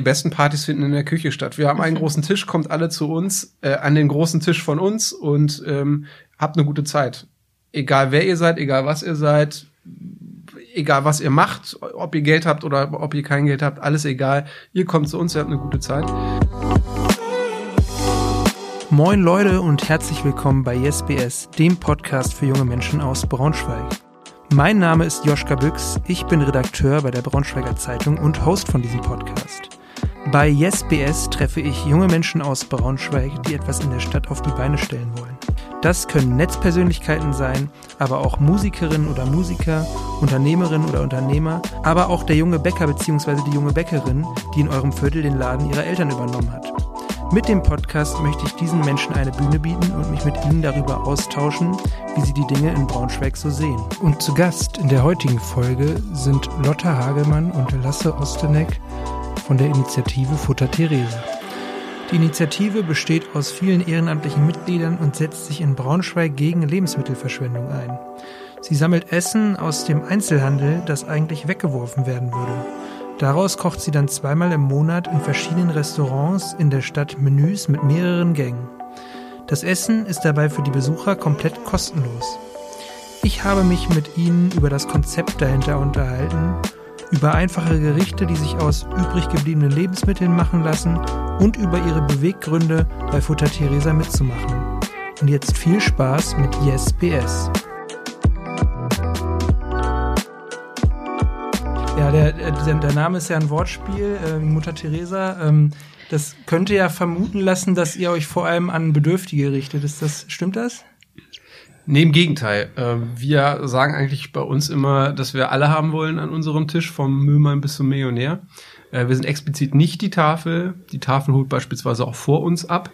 Die besten Partys finden in der Küche statt. Wir haben einen großen Tisch, kommt alle zu uns, äh, an den großen Tisch von uns und ähm, habt eine gute Zeit. Egal wer ihr seid, egal was ihr seid, egal was ihr macht, ob ihr Geld habt oder ob ihr kein Geld habt, alles egal. Ihr kommt zu uns, ihr habt eine gute Zeit. Moin Leute und herzlich willkommen bei YesBS, dem Podcast für junge Menschen aus Braunschweig. Mein Name ist Joschka Büchs, ich bin Redakteur bei der Braunschweiger Zeitung und Host von diesem Podcast. Bei YesBS treffe ich junge Menschen aus Braunschweig, die etwas in der Stadt auf die Beine stellen wollen. Das können Netzpersönlichkeiten sein, aber auch Musikerinnen oder Musiker, Unternehmerinnen oder Unternehmer, aber auch der junge Bäcker bzw. die junge Bäckerin, die in eurem Viertel den Laden ihrer Eltern übernommen hat. Mit dem Podcast möchte ich diesen Menschen eine Bühne bieten und mich mit ihnen darüber austauschen, wie sie die Dinge in Braunschweig so sehen. Und zu Gast in der heutigen Folge sind Lotta Hagelmann und Lasse Osteneck von der Initiative Futter Therese. Die Initiative besteht aus vielen ehrenamtlichen Mitgliedern und setzt sich in Braunschweig gegen Lebensmittelverschwendung ein. Sie sammelt Essen aus dem Einzelhandel, das eigentlich weggeworfen werden würde. Daraus kocht sie dann zweimal im Monat in verschiedenen Restaurants in der Stadt Menüs mit mehreren Gängen. Das Essen ist dabei für die Besucher komplett kostenlos. Ich habe mich mit ihnen über das Konzept dahinter unterhalten, über einfache Gerichte, die sich aus übrig gebliebenen Lebensmitteln machen lassen und über ihre Beweggründe, bei Futter Theresa mitzumachen. Und jetzt viel Spaß mit Yes BS. Ja, der, der, der Name ist ja ein Wortspiel, äh, Mutter Teresa. Ähm, das könnte ja vermuten lassen, dass ihr euch vor allem an Bedürftige richtet. Ist das, stimmt das? Nee, im Gegenteil. Äh, wir sagen eigentlich bei uns immer, dass wir alle haben wollen an unserem Tisch, vom Müllmann bis zum Millionär. Äh, wir sind explizit nicht die Tafel. Die Tafel holt beispielsweise auch vor uns ab.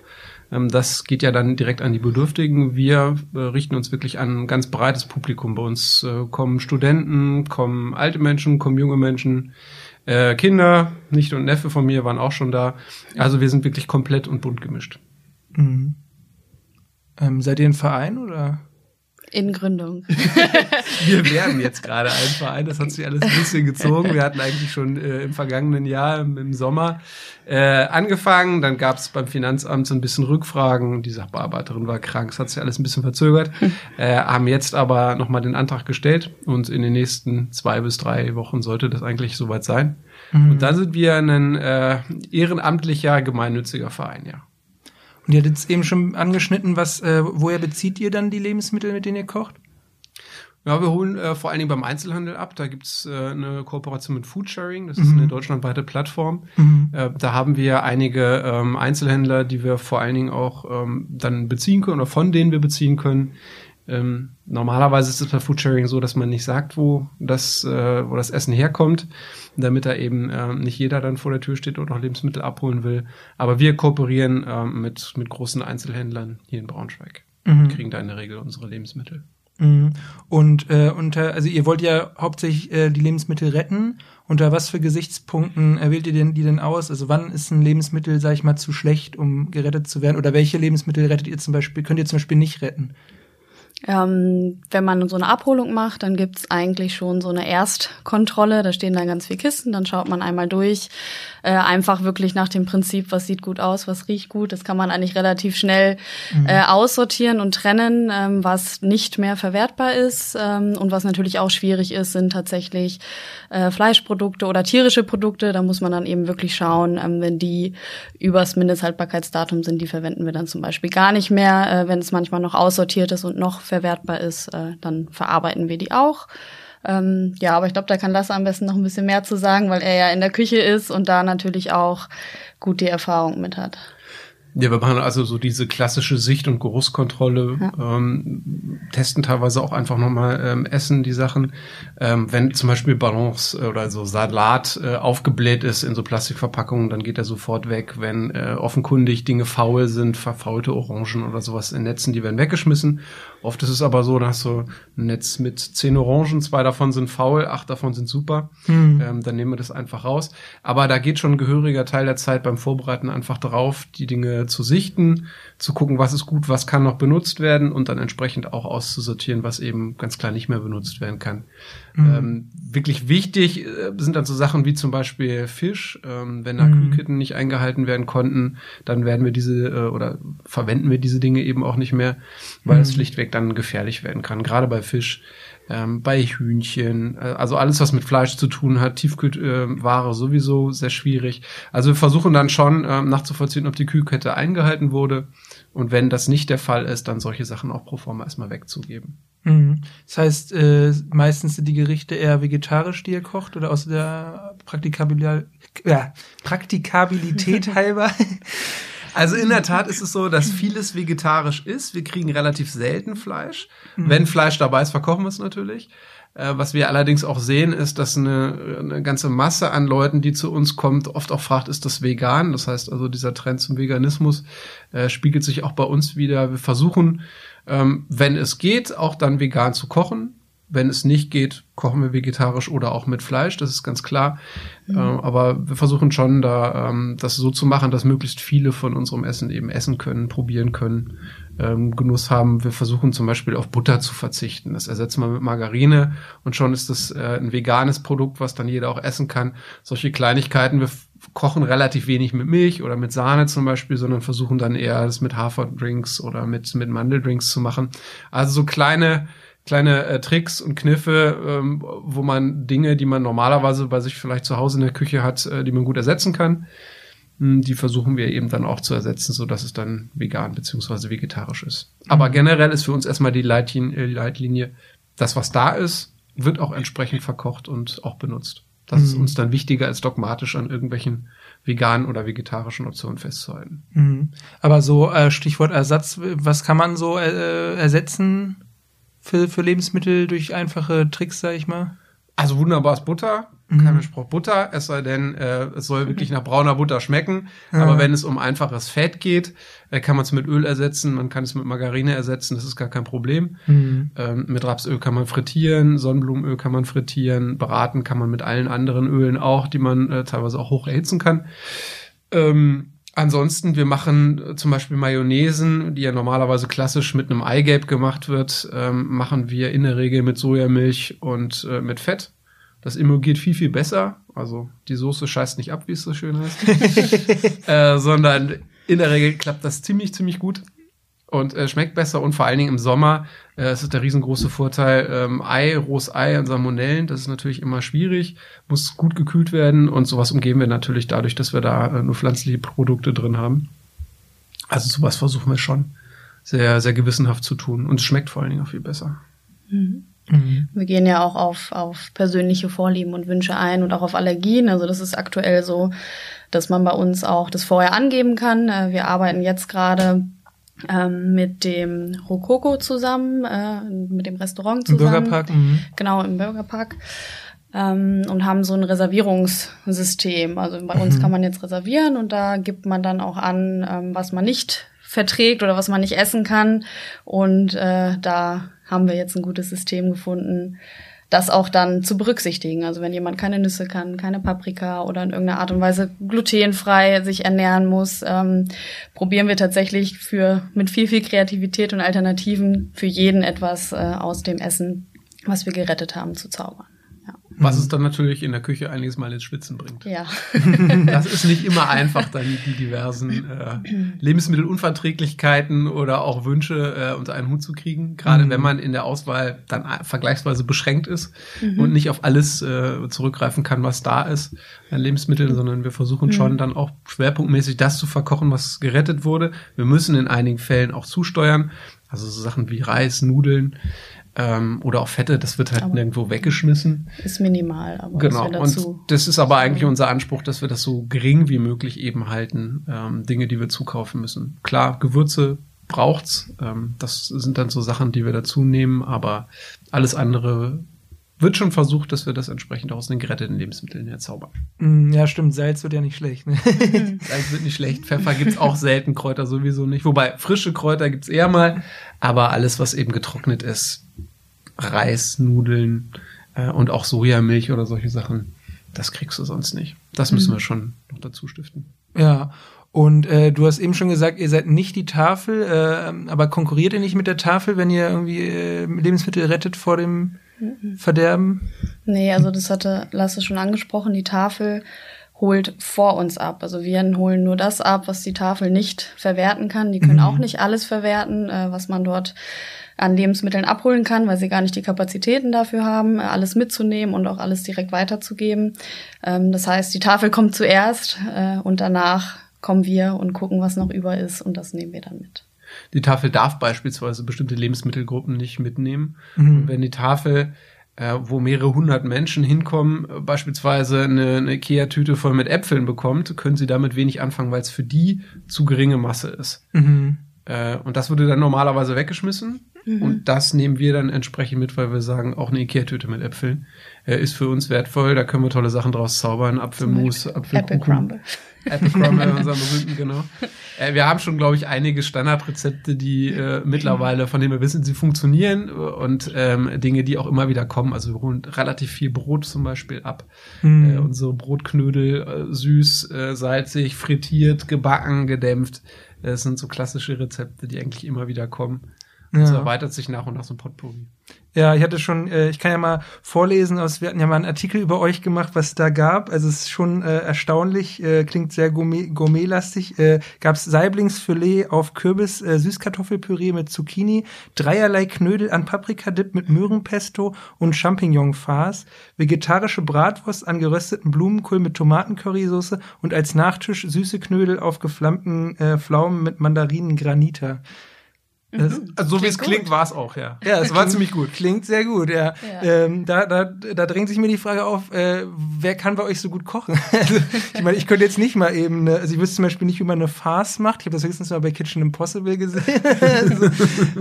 Ähm, das geht ja dann direkt an die Bedürftigen. Wir äh, richten uns wirklich an ein ganz breites Publikum. Bei uns äh, kommen Studenten, kommen alte Menschen, kommen junge Menschen, Kinder, Nichte und Neffe von mir waren auch schon da. Also wir sind wirklich komplett und bunt gemischt. Mhm. Ähm, seid ihr ein Verein oder? In Gründung. wir werden jetzt gerade ein Verein, das hat sich alles ein bisschen gezogen. Wir hatten eigentlich schon äh, im vergangenen Jahr, im, im Sommer, äh, angefangen. Dann gab es beim Finanzamt so ein bisschen Rückfragen. Die Sachbearbeiterin war krank, es hat sich alles ein bisschen verzögert. Äh, haben jetzt aber nochmal den Antrag gestellt und in den nächsten zwei bis drei Wochen sollte das eigentlich soweit sein. Mhm. Und dann sind wir ein äh, ehrenamtlicher, gemeinnütziger Verein, ja. Und ihr habt jetzt eben schon angeschnitten, was, äh, woher bezieht ihr dann die Lebensmittel, mit denen ihr kocht? Ja, wir holen äh, vor allen Dingen beim Einzelhandel ab. Da gibt's äh, eine Kooperation mit Foodsharing. Das ist mhm. eine deutschlandweite Plattform. Mhm. Äh, da haben wir einige ähm, Einzelhändler, die wir vor allen Dingen auch ähm, dann beziehen können oder von denen wir beziehen können. Ähm, normalerweise ist es bei Foodsharing so, dass man nicht sagt, wo das, äh, wo das Essen herkommt, damit da eben äh, nicht jeder dann vor der Tür steht und noch Lebensmittel abholen will. Aber wir kooperieren äh, mit, mit großen Einzelhändlern hier in Braunschweig. Mhm. Kriegen da in der Regel unsere Lebensmittel. Mhm. Und äh, unter, also ihr wollt ja hauptsächlich äh, die Lebensmittel retten. Unter was für Gesichtspunkten erwählt ihr denn die denn aus? Also wann ist ein Lebensmittel, sag ich mal, zu schlecht, um gerettet zu werden? Oder welche Lebensmittel rettet ihr zum Beispiel, könnt ihr zum Beispiel nicht retten? Ähm, wenn man so eine Abholung macht, dann gibt's eigentlich schon so eine Erstkontrolle. Da stehen dann ganz viele Kisten, dann schaut man einmal durch. Äh, einfach wirklich nach dem Prinzip, was sieht gut aus, was riecht gut. Das kann man eigentlich relativ schnell mhm. äh, aussortieren und trennen, ähm, was nicht mehr verwertbar ist. Ähm, und was natürlich auch schwierig ist, sind tatsächlich äh, Fleischprodukte oder tierische Produkte. Da muss man dann eben wirklich schauen, ähm, wenn die übers Mindesthaltbarkeitsdatum sind, die verwenden wir dann zum Beispiel gar nicht mehr. Äh, wenn es manchmal noch aussortiert ist und noch verwertbar ist, äh, dann verarbeiten wir die auch. Ähm, ja, aber ich glaube, da kann Lasse am besten noch ein bisschen mehr zu sagen, weil er ja in der Küche ist und da natürlich auch gut die Erfahrung mit hat. Ja, wir machen also so diese klassische Sicht- und Geruchskontrolle, ja. ähm, testen teilweise auch einfach nochmal ähm, Essen, die Sachen. Ähm, wenn zum Beispiel Ballons äh, oder so Salat äh, aufgebläht ist in so Plastikverpackungen, dann geht er sofort weg. Wenn äh, offenkundig Dinge faul sind, verfaulte Orangen oder sowas in Netzen, die werden weggeschmissen. Oft ist es aber so, da hast du ein Netz mit zehn Orangen, zwei davon sind faul, acht davon sind super. Mhm. Ähm, dann nehmen wir das einfach raus. Aber da geht schon ein gehöriger Teil der Zeit beim Vorbereiten einfach drauf, die Dinge äh, zu sichten, zu gucken, was ist gut, was kann noch benutzt werden und dann entsprechend auch auszusortieren, was eben ganz klar nicht mehr benutzt werden kann. Mhm. Ähm, wirklich wichtig äh, sind dann so Sachen wie zum Beispiel Fisch. Ähm, wenn da mhm. Kühlketten nicht eingehalten werden konnten, dann werden wir diese äh, oder verwenden wir diese Dinge eben auch nicht mehr, weil mhm. es schlichtweg dann gefährlich werden kann. Gerade bei Fisch ähm, bei Hühnchen, äh, also alles, was mit Fleisch zu tun hat, Tiefkühlware äh, sowieso sehr schwierig. Also wir versuchen dann schon äh, nachzuvollziehen, ob die Kühlkette eingehalten wurde. Und wenn das nicht der Fall ist, dann solche Sachen auch pro forma erstmal wegzugeben. Mhm. Das heißt, äh, meistens sind die Gerichte eher vegetarisch, die ihr kocht, oder aus der Praktikabilität, ja, Praktikabilität halber Also in der Tat ist es so, dass vieles vegetarisch ist. Wir kriegen relativ selten Fleisch. Mhm. Wenn Fleisch dabei ist, verkochen wir es natürlich. Äh, was wir allerdings auch sehen, ist, dass eine, eine ganze Masse an Leuten, die zu uns kommt, oft auch fragt, ist das vegan? Das heißt also, dieser Trend zum Veganismus äh, spiegelt sich auch bei uns wieder. Wir versuchen, ähm, wenn es geht, auch dann vegan zu kochen. Wenn es nicht geht, kochen wir vegetarisch oder auch mit Fleisch, das ist ganz klar. Mhm. Äh, aber wir versuchen schon, da ähm, das so zu machen, dass möglichst viele von unserem Essen eben essen können, probieren können, ähm, Genuss haben. Wir versuchen zum Beispiel auf Butter zu verzichten. Das ersetzen wir mit Margarine und schon ist das äh, ein veganes Produkt, was dann jeder auch essen kann. Solche Kleinigkeiten. Wir kochen relativ wenig mit Milch oder mit Sahne zum Beispiel, sondern versuchen dann eher das mit Haferdrinks oder mit, mit Mandeldrinks zu machen. Also so kleine kleine äh, Tricks und Kniffe, ähm, wo man Dinge, die man normalerweise bei sich vielleicht zu Hause in der Küche hat, äh, die man gut ersetzen kann, mh, hm, die versuchen wir eben dann auch zu ersetzen, so dass es dann vegan beziehungsweise vegetarisch ist. Mhm. Aber generell ist für uns erstmal die Leitlinie, äh, Leitlinie, das was da ist, wird auch entsprechend verkocht und auch benutzt. Das mhm. ist uns dann wichtiger als dogmatisch an irgendwelchen veganen oder vegetarischen Optionen festzuhalten. Mhm. Aber so äh, Stichwort Ersatz, was kann man so äh, ersetzen? Für, für Lebensmittel durch einfache Tricks, sag ich mal? Also wunderbares Butter, mhm. kein Mensch braucht Butter, es sei denn, äh, es soll wirklich nach brauner Butter schmecken. Ja. Aber wenn es um einfaches Fett geht, äh, kann man es mit Öl ersetzen, man kann es mit Margarine ersetzen, das ist gar kein Problem. Mhm. Ähm, mit Rapsöl kann man frittieren, Sonnenblumenöl kann man frittieren, braten kann man mit allen anderen Ölen auch, die man äh, teilweise auch hoch erhitzen kann. Ähm, Ansonsten, wir machen äh, zum Beispiel Mayonnaisen, die ja normalerweise klassisch mit einem Eigelb gemacht wird, ähm, machen wir in der Regel mit Sojamilch und äh, mit Fett. Das emulgiert viel, viel besser. Also die Soße scheißt nicht ab, wie es so schön heißt. äh, sondern in der Regel klappt das ziemlich, ziemlich gut und äh, schmeckt besser und vor allen Dingen im Sommer äh, es ist der riesengroße Vorteil ähm, Ei, rohes Ei und Salmonellen, das ist natürlich immer schwierig, muss gut gekühlt werden und sowas umgehen wir natürlich dadurch, dass wir da äh, nur pflanzliche Produkte drin haben. Also sowas versuchen wir schon sehr, sehr gewissenhaft zu tun und es schmeckt vor allen Dingen auch viel besser. Mhm. Mhm. Wir gehen ja auch auf, auf persönliche Vorlieben und Wünsche ein und auch auf Allergien. Also das ist aktuell so, dass man bei uns auch das vorher angeben kann. Äh, wir arbeiten jetzt gerade ähm, mit dem Rococo zusammen, äh, mit dem Restaurant zusammen. Im Bürgerpark. Mhm. Genau, im Bürgerpark. Ähm, und haben so ein Reservierungssystem. Also bei uns mhm. kann man jetzt reservieren und da gibt man dann auch an, ähm, was man nicht verträgt oder was man nicht essen kann. Und äh, da haben wir jetzt ein gutes System gefunden, das auch dann zu berücksichtigen. Also wenn jemand keine Nüsse kann, keine Paprika oder in irgendeiner Art und Weise glutenfrei sich ernähren muss, ähm, probieren wir tatsächlich für mit viel, viel Kreativität und Alternativen für jeden etwas äh, aus dem Essen, was wir gerettet haben, zu zaubern. Was es dann natürlich in der Küche einiges Mal ins Schwitzen bringt. Ja. das ist nicht immer einfach, dann die diversen äh, Lebensmittelunverträglichkeiten oder auch Wünsche äh, unter einen Hut zu kriegen. Gerade mhm. wenn man in der Auswahl dann vergleichsweise beschränkt ist mhm. und nicht auf alles äh, zurückgreifen kann, was da ist an Lebensmitteln, sondern wir versuchen mhm. schon dann auch schwerpunktmäßig das zu verkochen, was gerettet wurde. Wir müssen in einigen Fällen auch zusteuern. Also so Sachen wie Reis, Nudeln ähm, oder auch Fette, das wird halt aber nirgendwo weggeschmissen. Ist minimal, aber genau. Und das ist aber eigentlich unser Anspruch, dass wir das so gering wie möglich eben halten, ähm, Dinge, die wir zukaufen müssen. Klar, Gewürze braucht's, ähm, das sind dann so Sachen, die wir dazu nehmen, aber alles andere wird schon versucht, dass wir das entsprechend aus den geretteten Lebensmitteln herzaubern. Mm, ja, stimmt. Salz wird ja nicht schlecht. Ne? Salz wird nicht schlecht. Pfeffer gibt's auch selten, Kräuter sowieso nicht. Wobei frische Kräuter gibt's eher mal, aber alles, was eben getrocknet ist, Reis, Nudeln äh, und auch Sojamilch oder solche Sachen, das kriegst du sonst nicht. Das müssen mhm. wir schon noch dazu stiften. Ja. Und äh, du hast eben schon gesagt, ihr seid nicht die Tafel, äh, aber konkurriert ihr nicht mit der Tafel, wenn ihr irgendwie äh, Lebensmittel rettet vor dem Verderben? Nee, also das hatte Lasse schon angesprochen. Die Tafel holt vor uns ab. Also wir holen nur das ab, was die Tafel nicht verwerten kann. Die können mhm. auch nicht alles verwerten, äh, was man dort an Lebensmitteln abholen kann, weil sie gar nicht die Kapazitäten dafür haben, alles mitzunehmen und auch alles direkt weiterzugeben. Ähm, das heißt, die Tafel kommt zuerst äh, und danach kommen wir und gucken, was noch über ist und das nehmen wir dann mit. Die Tafel darf beispielsweise bestimmte Lebensmittelgruppen nicht mitnehmen. Mhm. wenn die Tafel äh, wo mehrere hundert Menschen hinkommen, beispielsweise eine, eine Ikea-Tüte voll mit Äpfeln bekommt, können sie damit wenig anfangen, weil es für die zu geringe Masse ist. Mhm. Äh, und das würde dann normalerweise weggeschmissen. Mhm. Und das nehmen wir dann entsprechend mit, weil wir sagen, auch eine Ikea-Tüte mit Äpfeln äh, ist für uns wertvoll. Da können wir tolle Sachen draus zaubern. Apfelmus, Apfelkuchen. Apple Crumble. Apple Crumble, unseren berühmten, genau. Äh, wir haben schon, glaube ich, einige Standardrezepte, die äh, mittlerweile, von denen wir wissen, sie funktionieren und ähm, Dinge, die auch immer wieder kommen. Also wir holen relativ viel Brot zum Beispiel ab. Mhm. Äh, unsere Brotknödel äh, süß, äh, salzig, frittiert, gebacken, gedämpft. Das sind so klassische Rezepte, die eigentlich immer wieder kommen. Ja. so erweitert sich nach und nach so ein Potpourri. Ja, ich hatte schon, äh, ich kann ja mal vorlesen, aus, wir hatten ja mal einen Artikel über euch gemacht, was da gab. Also es ist schon äh, erstaunlich, äh, klingt sehr gourmet, gourmetlastig. Äh, Gab es Saiblingsfilet auf Kürbis, äh, Süßkartoffelpüree mit Zucchini, dreierlei Knödel an Paprikadip mit Möhrenpesto und Champignonfarce, vegetarische Bratwurst an gerösteten Blumenkohl mit Tomatencurrysoße und als Nachtisch süße Knödel auf geflammten äh, Pflaumen mit Mandarinen Granita. Das, mhm. also so wie es klingt, war es auch, ja. Ja, es war ziemlich gut. Klingt sehr gut, ja. ja. Ähm, da, da, da drängt sich mir die Frage auf, äh, wer kann bei euch so gut kochen? also, ich meine, ich könnte jetzt nicht mal eben, ne, also ich wüsste zum Beispiel nicht, wie man eine Farce macht. Ich habe das höchstens mal bei Kitchen Impossible gesehen. also,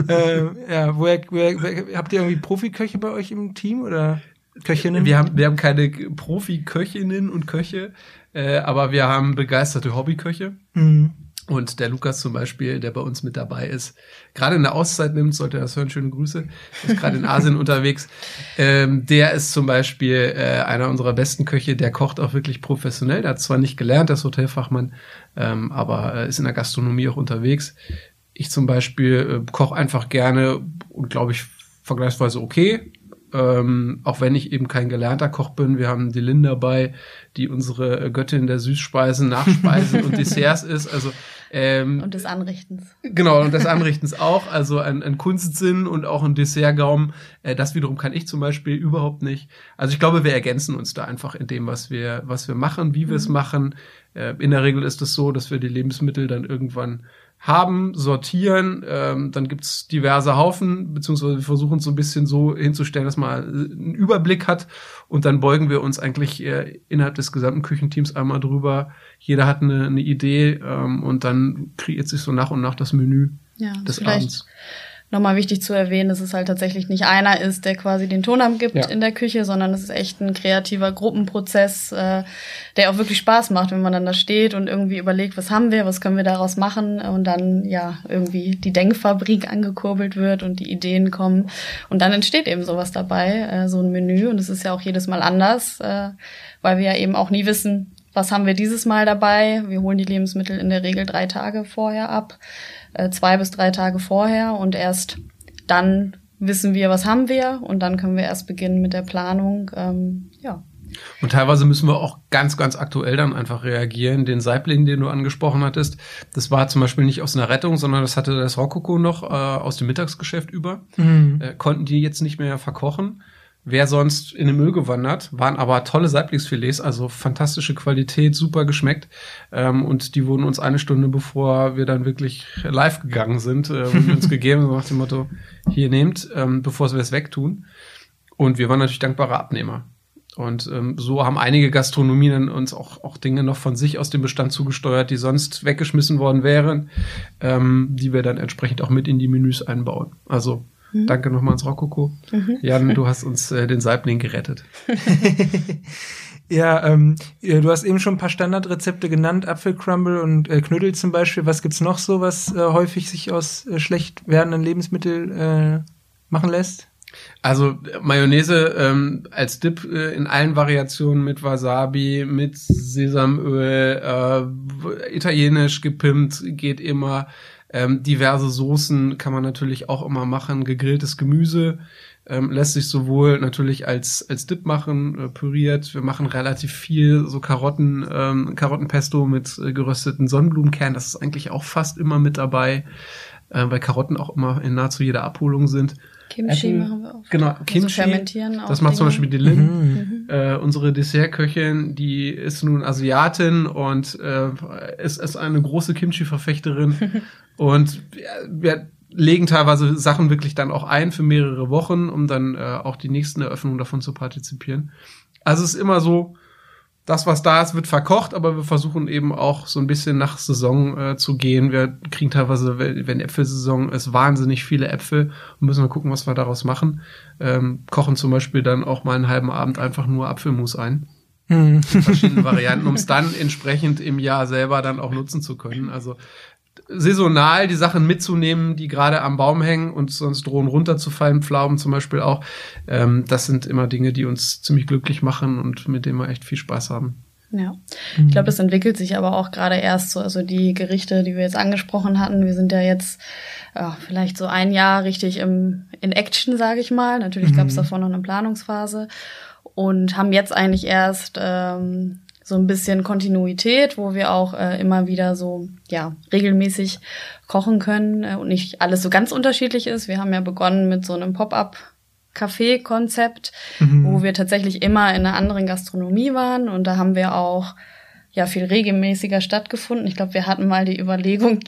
äh, ja, woher, woher, woher, habt ihr irgendwie Profiköche bei euch im Team oder Köchinnen? Wir haben, wir haben keine Profiköchinnen und Köche, äh, aber wir haben begeisterte Hobbyköche. Mhm. Und der Lukas zum Beispiel, der bei uns mit dabei ist, gerade in der Auszeit nimmt, sollte er das hören, schöne Grüße, ist gerade in Asien unterwegs. Ähm, der ist zum Beispiel äh, einer unserer besten Köche, der kocht auch wirklich professionell. Der hat zwar nicht gelernt, das Hotelfachmann, ähm, aber äh, ist in der Gastronomie auch unterwegs. Ich zum Beispiel äh, koche einfach gerne und glaube ich vergleichsweise okay. Ähm, auch wenn ich eben kein gelernter Koch bin. Wir haben die Lynn dabei, die unsere Göttin der Süßspeisen, Nachspeisen und Desserts ist. Also ähm, und des Anrichtens. Genau, und des Anrichtens auch. Also ein, ein Kunstsinn und auch ein Dessertgaumen. Äh, das wiederum kann ich zum Beispiel überhaupt nicht. Also ich glaube, wir ergänzen uns da einfach in dem, was wir, was wir machen, wie wir es mhm. machen. Äh, in der Regel ist es so, dass wir die Lebensmittel dann irgendwann haben, sortieren, ähm, dann gibt's diverse Haufen, beziehungsweise wir versuchen es so ein bisschen so hinzustellen, dass man einen Überblick hat und dann beugen wir uns eigentlich äh, innerhalb des gesamten Küchenteams einmal drüber. Jeder hat eine, eine Idee ähm, und dann kreiert sich so nach und nach das Menü ja, des Abends nochmal wichtig zu erwähnen, dass es halt tatsächlich nicht einer ist, der quasi den Ton abgibt ja. in der Küche, sondern es ist echt ein kreativer Gruppenprozess, äh, der auch wirklich Spaß macht, wenn man dann da steht und irgendwie überlegt, was haben wir, was können wir daraus machen und dann ja irgendwie die Denkfabrik angekurbelt wird und die Ideen kommen und dann entsteht eben sowas dabei, äh, so ein Menü und es ist ja auch jedes Mal anders, äh, weil wir ja eben auch nie wissen, was haben wir dieses Mal dabei? Wir holen die Lebensmittel in der Regel drei Tage vorher ab äh, zwei bis drei Tage vorher und erst dann wissen wir, was haben wir und dann können wir erst beginnen mit der Planung. Ähm, ja. Und teilweise müssen wir auch ganz, ganz aktuell dann einfach reagieren. Den Saibling, den du angesprochen hattest, das war zum Beispiel nicht aus einer Rettung, sondern das hatte das Rokoko noch äh, aus dem Mittagsgeschäft über. Mhm. Äh, konnten die jetzt nicht mehr verkochen wäre sonst in den Müll gewandert, waren aber tolle Saiblingsfilets, also fantastische Qualität, super geschmeckt. Ähm, und die wurden uns eine Stunde bevor wir dann wirklich live gegangen sind, äh, uns gegeben, so nach dem Motto, hier nehmt, ähm, bevor wir es wegtun. Und wir waren natürlich dankbare Abnehmer. Und ähm, so haben einige Gastronomien uns auch, auch Dinge noch von sich aus dem Bestand zugesteuert, die sonst weggeschmissen worden wären, ähm, die wir dann entsprechend auch mit in die Menüs einbauen. Also Mhm. Danke nochmal ans Rokoko. Mhm. Jan, du hast uns äh, den Saibling gerettet. ja, ähm, du hast eben schon ein paar Standardrezepte genannt, Apfelcrumble und äh, Knödel zum Beispiel. Was gibt's noch so, was äh, häufig sich aus äh, schlecht werdenden Lebensmitteln äh, machen lässt? Also Mayonnaise ähm, als Dip äh, in allen Variationen mit Wasabi, mit Sesamöl, äh, italienisch gepimpt geht immer. Ähm, diverse Soßen kann man natürlich auch immer machen. Gegrilltes Gemüse ähm, lässt sich sowohl natürlich als als Dip machen, äh, püriert. Wir machen relativ viel so Karotten, ähm, Karottenpesto mit äh, gerösteten Sonnenblumenkernen. Das ist eigentlich auch fast immer mit dabei, äh, weil Karotten auch immer in nahezu jeder Abholung sind. Kimchi Apple, machen wir auch. Genau, also Kimchi. Also fermentieren auch das macht Dinge. zum Beispiel die Lin, mhm. äh, unsere Dessertköchin, die ist nun Asiatin und äh, ist, ist eine große Kimchi-Verfechterin. und wir legen teilweise Sachen wirklich dann auch ein für mehrere Wochen, um dann äh, auch die nächsten Eröffnungen davon zu partizipieren. Also es ist immer so, das, was da ist, wird verkocht, aber wir versuchen eben auch so ein bisschen nach Saison äh, zu gehen. Wir kriegen teilweise, wenn Äpfelsaison ist, wahnsinnig viele Äpfel und müssen mal gucken, was wir daraus machen. Ähm, kochen zum Beispiel dann auch mal einen halben Abend einfach nur Apfelmus ein. Mhm. In verschiedenen Varianten, um es dann entsprechend im Jahr selber dann auch nutzen zu können. Also saisonal die Sachen mitzunehmen, die gerade am Baum hängen und sonst drohen runterzufallen, Pflaumen zum Beispiel auch. Ähm, das sind immer Dinge, die uns ziemlich glücklich machen und mit denen wir echt viel Spaß haben. Ja, ich glaube, das entwickelt sich aber auch gerade erst so. Also die Gerichte, die wir jetzt angesprochen hatten, wir sind ja jetzt ja, vielleicht so ein Jahr richtig im, in Action, sage ich mal. Natürlich mhm. gab es davor noch eine Planungsphase und haben jetzt eigentlich erst ähm, so ein bisschen Kontinuität, wo wir auch äh, immer wieder so ja regelmäßig kochen können äh, und nicht alles so ganz unterschiedlich ist. Wir haben ja begonnen mit so einem Pop-up Café-Konzept, mhm. wo wir tatsächlich immer in einer anderen Gastronomie waren und da haben wir auch ja viel regelmäßiger stattgefunden. Ich glaube, wir hatten mal die Überlegung,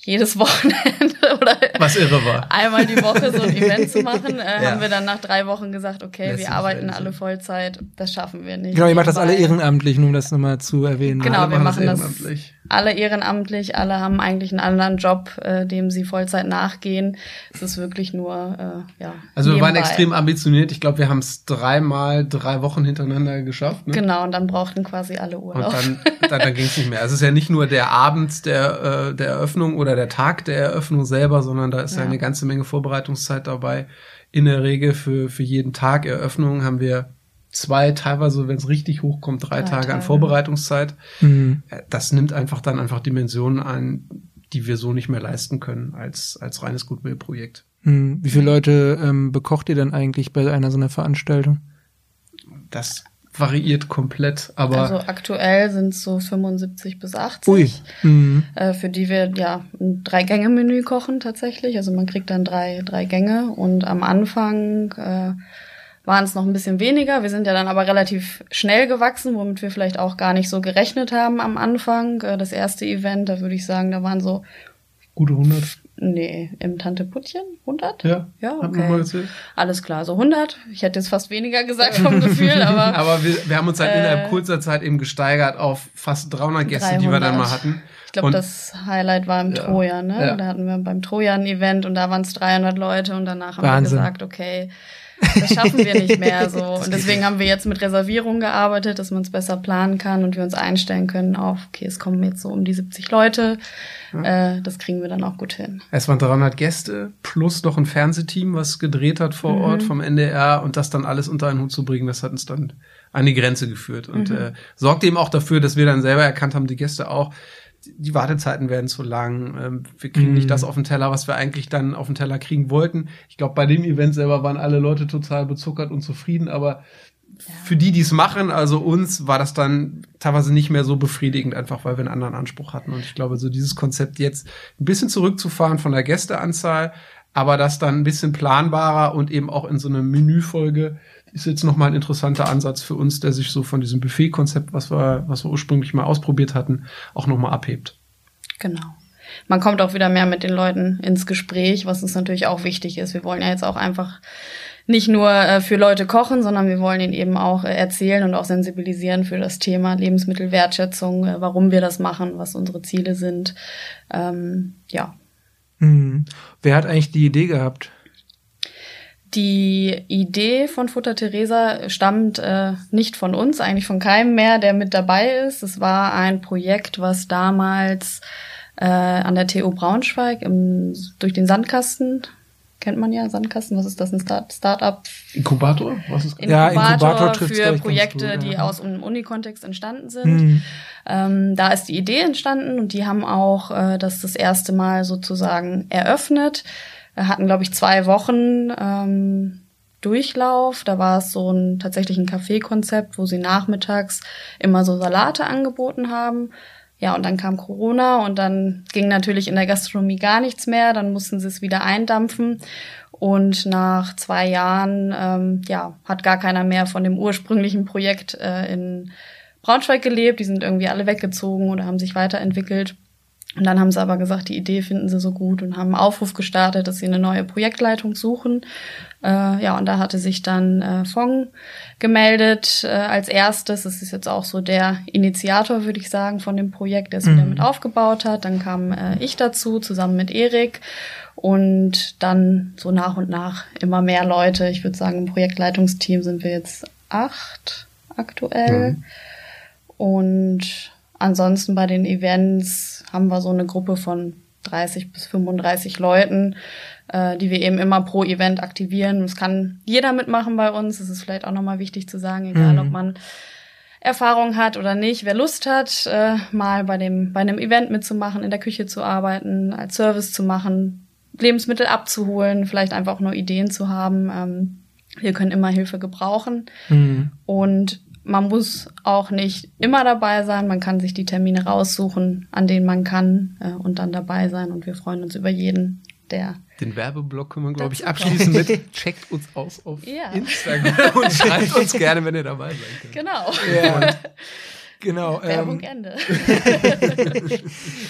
jedes Wochenende oder was irre war. einmal die Woche so ein Event zu machen, äh, ja. haben wir dann nach drei Wochen gesagt, okay, Lässt wir arbeiten alle Vollzeit, das schaffen wir nicht. Genau, ihr macht das alle ehrenamtlich, nur um das nochmal zu erwähnen. Genau, alle wir machen das, ehrenamtlich. alle ehrenamtlich, alle haben eigentlich einen anderen Job, äh, dem sie Vollzeit nachgehen. Es ist wirklich nur, äh, ja. Also wir waren extrem ambitioniert. Ich glaube, wir haben es dreimal drei Wochen hintereinander geschafft. Ne? Genau, und dann brauchten quasi alle Urlaub. Und dann, dann, dann ging es nicht mehr. Also es ist ja nicht nur der Abend der, äh, der Eröffnung oder der Tag der Eröffnung selber, sondern da ist ja. ja eine ganze Menge Vorbereitungszeit dabei. In der Regel für, für jeden Tag Eröffnung haben wir zwei, teilweise, wenn es richtig hochkommt, drei, drei Tage, Tage, an Vorbereitungszeit. Mhm. Äh, das nimmt einfach dann einfach Dimensionen an, die wir so nicht mehr leisten können als, als reines Goodwill-Projekt. Mhm. Wie viele Leute ähm, bekocht ihr denn eigentlich bei einer so einer Veranstaltung? Das variiert komplett, aber. Also aktuell sind es so 75 bis 80. Ui. Mhm. Äh, für die wir ja ein Drei-Gänge-Menü kochen tatsächlich. Also man kriegt dann drei, drei Gänge und am Anfang äh, waren es noch ein bisschen weniger. Wir sind ja dann aber relativ schnell gewachsen, womit wir vielleicht auch gar nicht so gerechnet haben am Anfang. Äh, das erste Event, da würde ich sagen, da waren so gute 100 Nee, im Tante Puttchen? 100? Ja. Ja, okay. Alles klar, so 100. Ich hätte jetzt fast weniger gesagt vom Gefühl, aber. aber wir, wir haben uns halt äh, innerhalb kurzer Zeit eben gesteigert auf fast 300 Gäste, 300. die wir dann mal hatten. Ich glaube, das Highlight war im ja, Trojan, ne? Ja. Da hatten wir beim Trojan Event und da waren es 300 Leute und danach haben Wahnsinn. wir gesagt, okay, das schaffen wir nicht mehr so. Und deswegen haben wir jetzt mit Reservierungen gearbeitet, dass man es besser planen kann und wir uns einstellen können auf, okay, es kommen jetzt so um die 70 Leute. Ja. Äh, das kriegen wir dann auch gut hin. Es waren 300 Gäste plus noch ein Fernsehteam, was gedreht hat vor mhm. Ort vom NDR und das dann alles unter einen Hut zu bringen, das hat uns dann an die Grenze geführt und mhm. äh, sorgt eben auch dafür, dass wir dann selber erkannt haben, die Gäste auch, die Wartezeiten werden zu lang, ähm, wir kriegen mm. nicht das auf den Teller, was wir eigentlich dann auf den Teller kriegen wollten. Ich glaube, bei dem Event selber waren alle Leute total bezuckert und zufrieden, aber ja. für die, die es machen, also uns, war das dann teilweise nicht mehr so befriedigend, einfach weil wir einen anderen Anspruch hatten. Und ich glaube, so dieses Konzept jetzt ein bisschen zurückzufahren von der Gästeanzahl, aber das dann ein bisschen planbarer und eben auch in so eine Menüfolge ist jetzt nochmal ein interessanter Ansatz für uns, der sich so von diesem Buffet-Konzept, was wir, was wir ursprünglich mal ausprobiert hatten, auch nochmal abhebt. Genau. Man kommt auch wieder mehr mit den Leuten ins Gespräch, was uns natürlich auch wichtig ist. Wir wollen ja jetzt auch einfach nicht nur äh, für Leute kochen, sondern wir wollen ihnen eben auch äh, erzählen und auch sensibilisieren für das Thema Lebensmittelwertschätzung, äh, warum wir das machen, was unsere Ziele sind. Ähm, ja. Hm. Wer hat eigentlich die Idee gehabt? Die Idee von Futter Teresa stammt äh, nicht von uns, eigentlich von keinem mehr, der mit dabei ist. Es war ein Projekt, was damals äh, an der TU Braunschweig im, durch den Sandkasten kennt man ja, Sandkasten. Was ist das, ein Start Startup? Inkubator? Was ist Inkubator, ja, Inkubator für Projekte, gut, ja. die aus einem Unikontext entstanden sind. Mhm. Ähm, da ist die Idee entstanden und die haben auch äh, das das erste Mal sozusagen eröffnet. Hatten, glaube ich, zwei Wochen ähm, Durchlauf. Da war es so ein tatsächlich ein Kaffeekonzept, wo sie nachmittags immer so Salate angeboten haben. Ja, und dann kam Corona und dann ging natürlich in der Gastronomie gar nichts mehr. Dann mussten sie es wieder eindampfen. Und nach zwei Jahren, ähm, ja, hat gar keiner mehr von dem ursprünglichen Projekt äh, in Braunschweig gelebt. Die sind irgendwie alle weggezogen oder haben sich weiterentwickelt. Und dann haben sie aber gesagt, die Idee finden sie so gut und haben einen Aufruf gestartet, dass sie eine neue Projektleitung suchen. Äh, ja, und da hatte sich dann äh, Fong gemeldet äh, als erstes. Das ist jetzt auch so der Initiator, würde ich sagen, von dem Projekt, der es mhm. wieder mit aufgebaut hat. Dann kam äh, ich dazu, zusammen mit Erik. Und dann so nach und nach immer mehr Leute. Ich würde sagen, im Projektleitungsteam sind wir jetzt acht aktuell. Mhm. Und ansonsten bei den Events haben wir so eine Gruppe von 30 bis 35 Leuten, äh, die wir eben immer pro Event aktivieren. Es kann jeder mitmachen bei uns. Das ist vielleicht auch nochmal wichtig zu sagen, egal mhm. ob man Erfahrung hat oder nicht, wer Lust hat, äh, mal bei dem bei einem Event mitzumachen, in der Küche zu arbeiten, als Service zu machen, Lebensmittel abzuholen, vielleicht einfach auch nur Ideen zu haben. Ähm, wir können immer Hilfe gebrauchen. Mhm. Und man muss auch nicht immer dabei sein. Man kann sich die Termine raussuchen, an denen man kann äh, und dann dabei sein. Und wir freuen uns über jeden, der. Den Werbeblock können wir, glaube ich, abschließen mit Checkt uns aus auf ja. Instagram und schreibt uns gerne, wenn ihr dabei seid. Genau. Ja. Genau. Werbung ähm, Ende.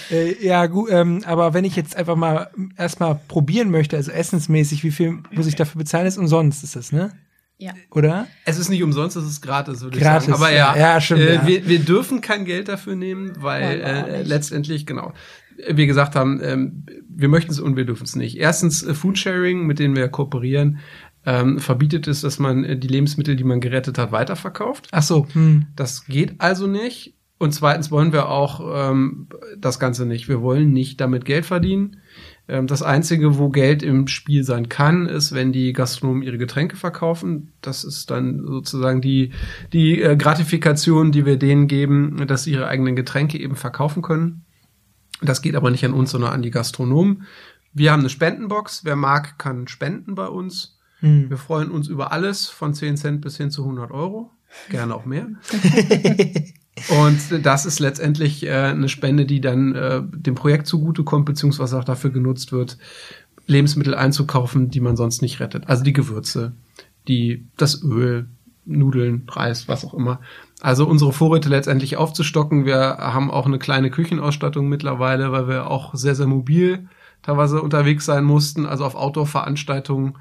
äh, ja, gut, ähm, aber wenn ich jetzt einfach mal erstmal probieren möchte, also essensmäßig, wie viel muss ich dafür bezahlen? Ist umsonst, ist das, ne? Ja. Oder? Es ist nicht umsonst, es ist gratis, würde gratis, ich sagen. Aber ja, ja, stimmt, äh, ja. Wir, wir dürfen kein Geld dafür nehmen, weil äh, letztendlich, genau, wir gesagt haben, ähm, wir möchten es und wir dürfen es nicht. Erstens, äh, Foodsharing, mit denen wir kooperieren, ähm, verbietet es, dass man äh, die Lebensmittel, die man gerettet hat, weiterverkauft. Ach so. Hm. Das geht also nicht. Und zweitens wollen wir auch ähm, das Ganze nicht. Wir wollen nicht damit Geld verdienen. Ähm, das Einzige, wo Geld im Spiel sein kann, ist, wenn die Gastronomen ihre Getränke verkaufen. Das ist dann sozusagen die, die äh, Gratifikation, die wir denen geben, dass sie ihre eigenen Getränke eben verkaufen können. Das geht aber nicht an uns, sondern an die Gastronomen. Wir haben eine Spendenbox. Wer mag, kann spenden bei uns. Hm. Wir freuen uns über alles von 10 Cent bis hin zu 100 Euro. Gerne auch mehr. Und das ist letztendlich äh, eine Spende, die dann äh, dem Projekt zugutekommt, beziehungsweise auch dafür genutzt wird, Lebensmittel einzukaufen, die man sonst nicht rettet. Also die Gewürze, die, das Öl, Nudeln, Reis, was auch immer. Also unsere Vorräte letztendlich aufzustocken. Wir haben auch eine kleine Küchenausstattung mittlerweile, weil wir auch sehr, sehr mobil teilweise unterwegs sein mussten, also auf Outdoor-Veranstaltungen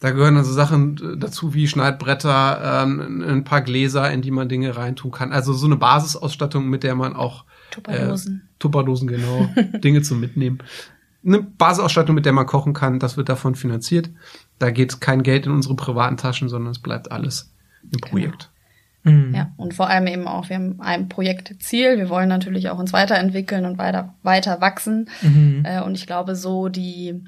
da gehören also Sachen äh, dazu wie Schneidbretter, ähm, ein paar Gläser, in die man Dinge reintun kann. Also so eine Basisausstattung, mit der man auch Tupperdosen, äh, Tupperdosen genau, Dinge zum Mitnehmen. Eine Basisausstattung, mit der man kochen kann, das wird davon finanziert. Da geht kein Geld in unsere privaten Taschen, sondern es bleibt alles im genau. Projekt. Genau. Mhm. Ja, und vor allem eben auch, wir haben ein Projektziel. Wir wollen natürlich auch uns weiterentwickeln und weiter, weiter wachsen. Mhm. Äh, und ich glaube, so die,